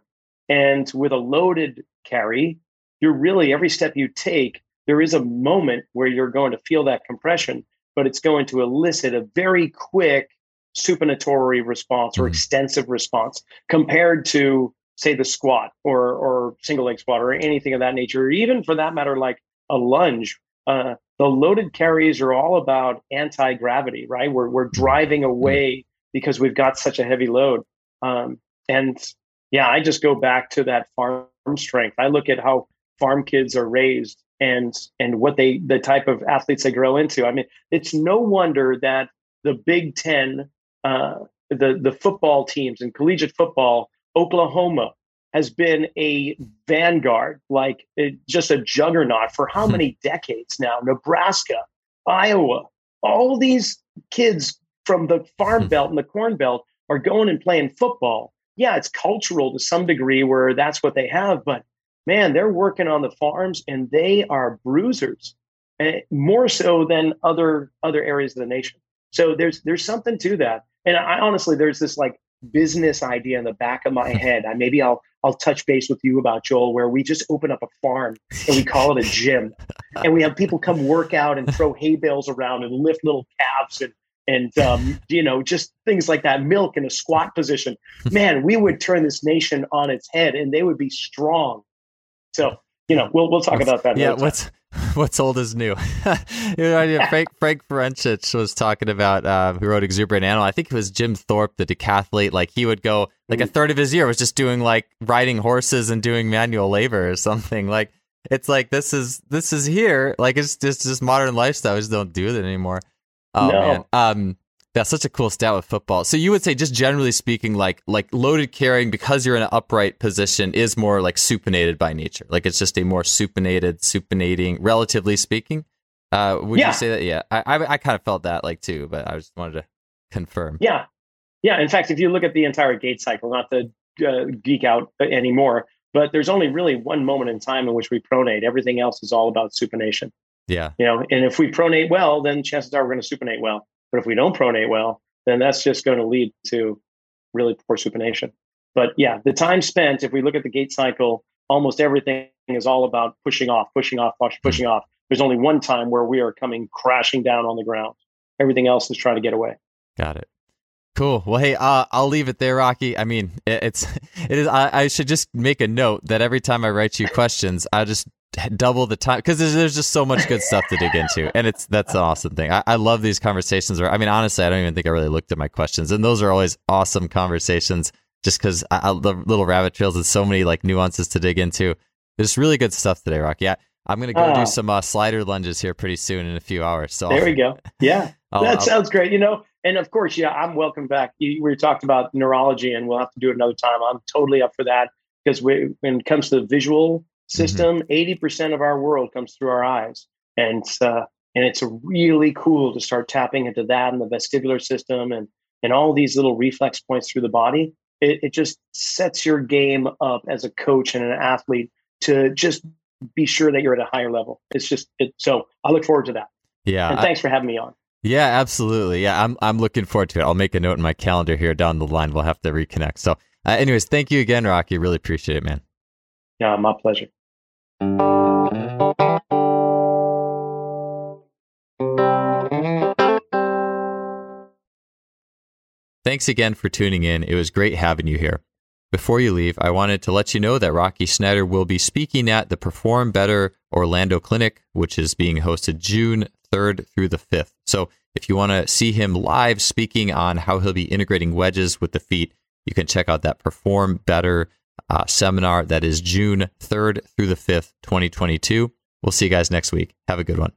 And with a loaded carry, you're really every step you take, there is a moment where you're going to feel that compression, but it's going to elicit a very quick supinatory response or mm-hmm. extensive response compared to say the squat or or single leg squat or anything of that nature, or even for that matter, like a lunge. Uh, the loaded carries are all about anti gravity, right? We're, we're driving mm-hmm. away because we've got such a heavy load. Um, and yeah, I just go back to that farm strength. I look at how farm kids are raised and and what they the type of athletes they grow into. I mean, it's no wonder that the Big Ten, uh, the the football teams in collegiate football, Oklahoma, has been a vanguard, like just a juggernaut for how hmm. many decades now? Nebraska, Iowa, all these kids from the farm hmm. belt and the corn belt are going and playing football. Yeah, it's cultural to some degree where that's what they have, but man, they're working on the farms and they are bruisers, and eh, more so than other other areas of the nation. So there's there's something to that. And I honestly, there's this like business idea in the back of my head. I maybe I'll I'll touch base with you about Joel, where we just open up a farm and we call it a gym, and we have people come work out and throw hay bales around and lift little calves and and um, you know just things like that, milk in a squat position. Man, we would turn this nation on its head, and they would be strong. So you know, we'll we'll talk what's, about that. Yeah, what's what's old is new. Frank Frank Forencich was talking about uh, who wrote Exuberant Animal. I think it was Jim Thorpe, the decathlete. Like he would go like a mm. third of his year was just doing like riding horses and doing manual labor or something. Like it's like this is this is here. Like it's just just modern lifestyle. We just don't do it anymore. Oh no. man. Um that's such a cool stat with football. So you would say, just generally speaking, like like loaded carrying because you're in an upright position is more like supinated by nature. Like it's just a more supinated, supinating, relatively speaking. Uh, would yeah. you say that? Yeah, I, I, I kind of felt that like too, but I just wanted to confirm. Yeah, yeah. In fact, if you look at the entire gait cycle, not to uh, geek out anymore, but there's only really one moment in time in which we pronate. Everything else is all about supination. Yeah. You know, and if we pronate well, then chances are we're going to supinate well. But if we don't pronate well, then that's just going to lead to really poor supination. But yeah, the time spent, if we look at the gait cycle, almost everything is all about pushing off, pushing off, push, hmm. pushing off. There's only one time where we are coming crashing down on the ground. Everything else is trying to get away. Got it. Cool. Well, hey, uh, I'll leave it there, Rocky. I mean, it, it's it is. I, I, should just make a note that every time I write you questions, I just double the time because there's, there's just so much good stuff to dig into and it's that's an awesome thing I, I love these conversations where i mean honestly i don't even think i really looked at my questions and those are always awesome conversations just because i the little rabbit trails and so many like nuances to dig into there's really good stuff today rocky I, i'm gonna go do ah. some uh, slider lunges here pretty soon in a few hours so there we go yeah I'll, that I'll, sounds great you know and of course, yeah, I'm welcome back. You, we talked about neurology, and we'll have to do it another time. I'm totally up for that because when it comes to the visual. System, mm-hmm. 80 percent of our world comes through our eyes, and uh, and it's really cool to start tapping into that and the vestibular system and and all these little reflex points through the body. It, it just sets your game up as a coach and an athlete to just be sure that you're at a higher level. It's just it, so I look forward to that. Yeah, and thanks I, for having me on. Yeah, absolutely. Yeah, I'm I'm looking forward to it. I'll make a note in my calendar here down the line. We'll have to reconnect. So, uh, anyways, thank you again, Rocky. Really appreciate it, man. Yeah, my pleasure. Thanks again for tuning in. It was great having you here. Before you leave, I wanted to let you know that Rocky Snyder will be speaking at the Perform Better Orlando Clinic, which is being hosted June 3rd through the 5th. So if you want to see him live speaking on how he'll be integrating wedges with the feet, you can check out that Perform Better uh, seminar that is June 3rd through the 5th, 2022. We'll see you guys next week. Have a good one.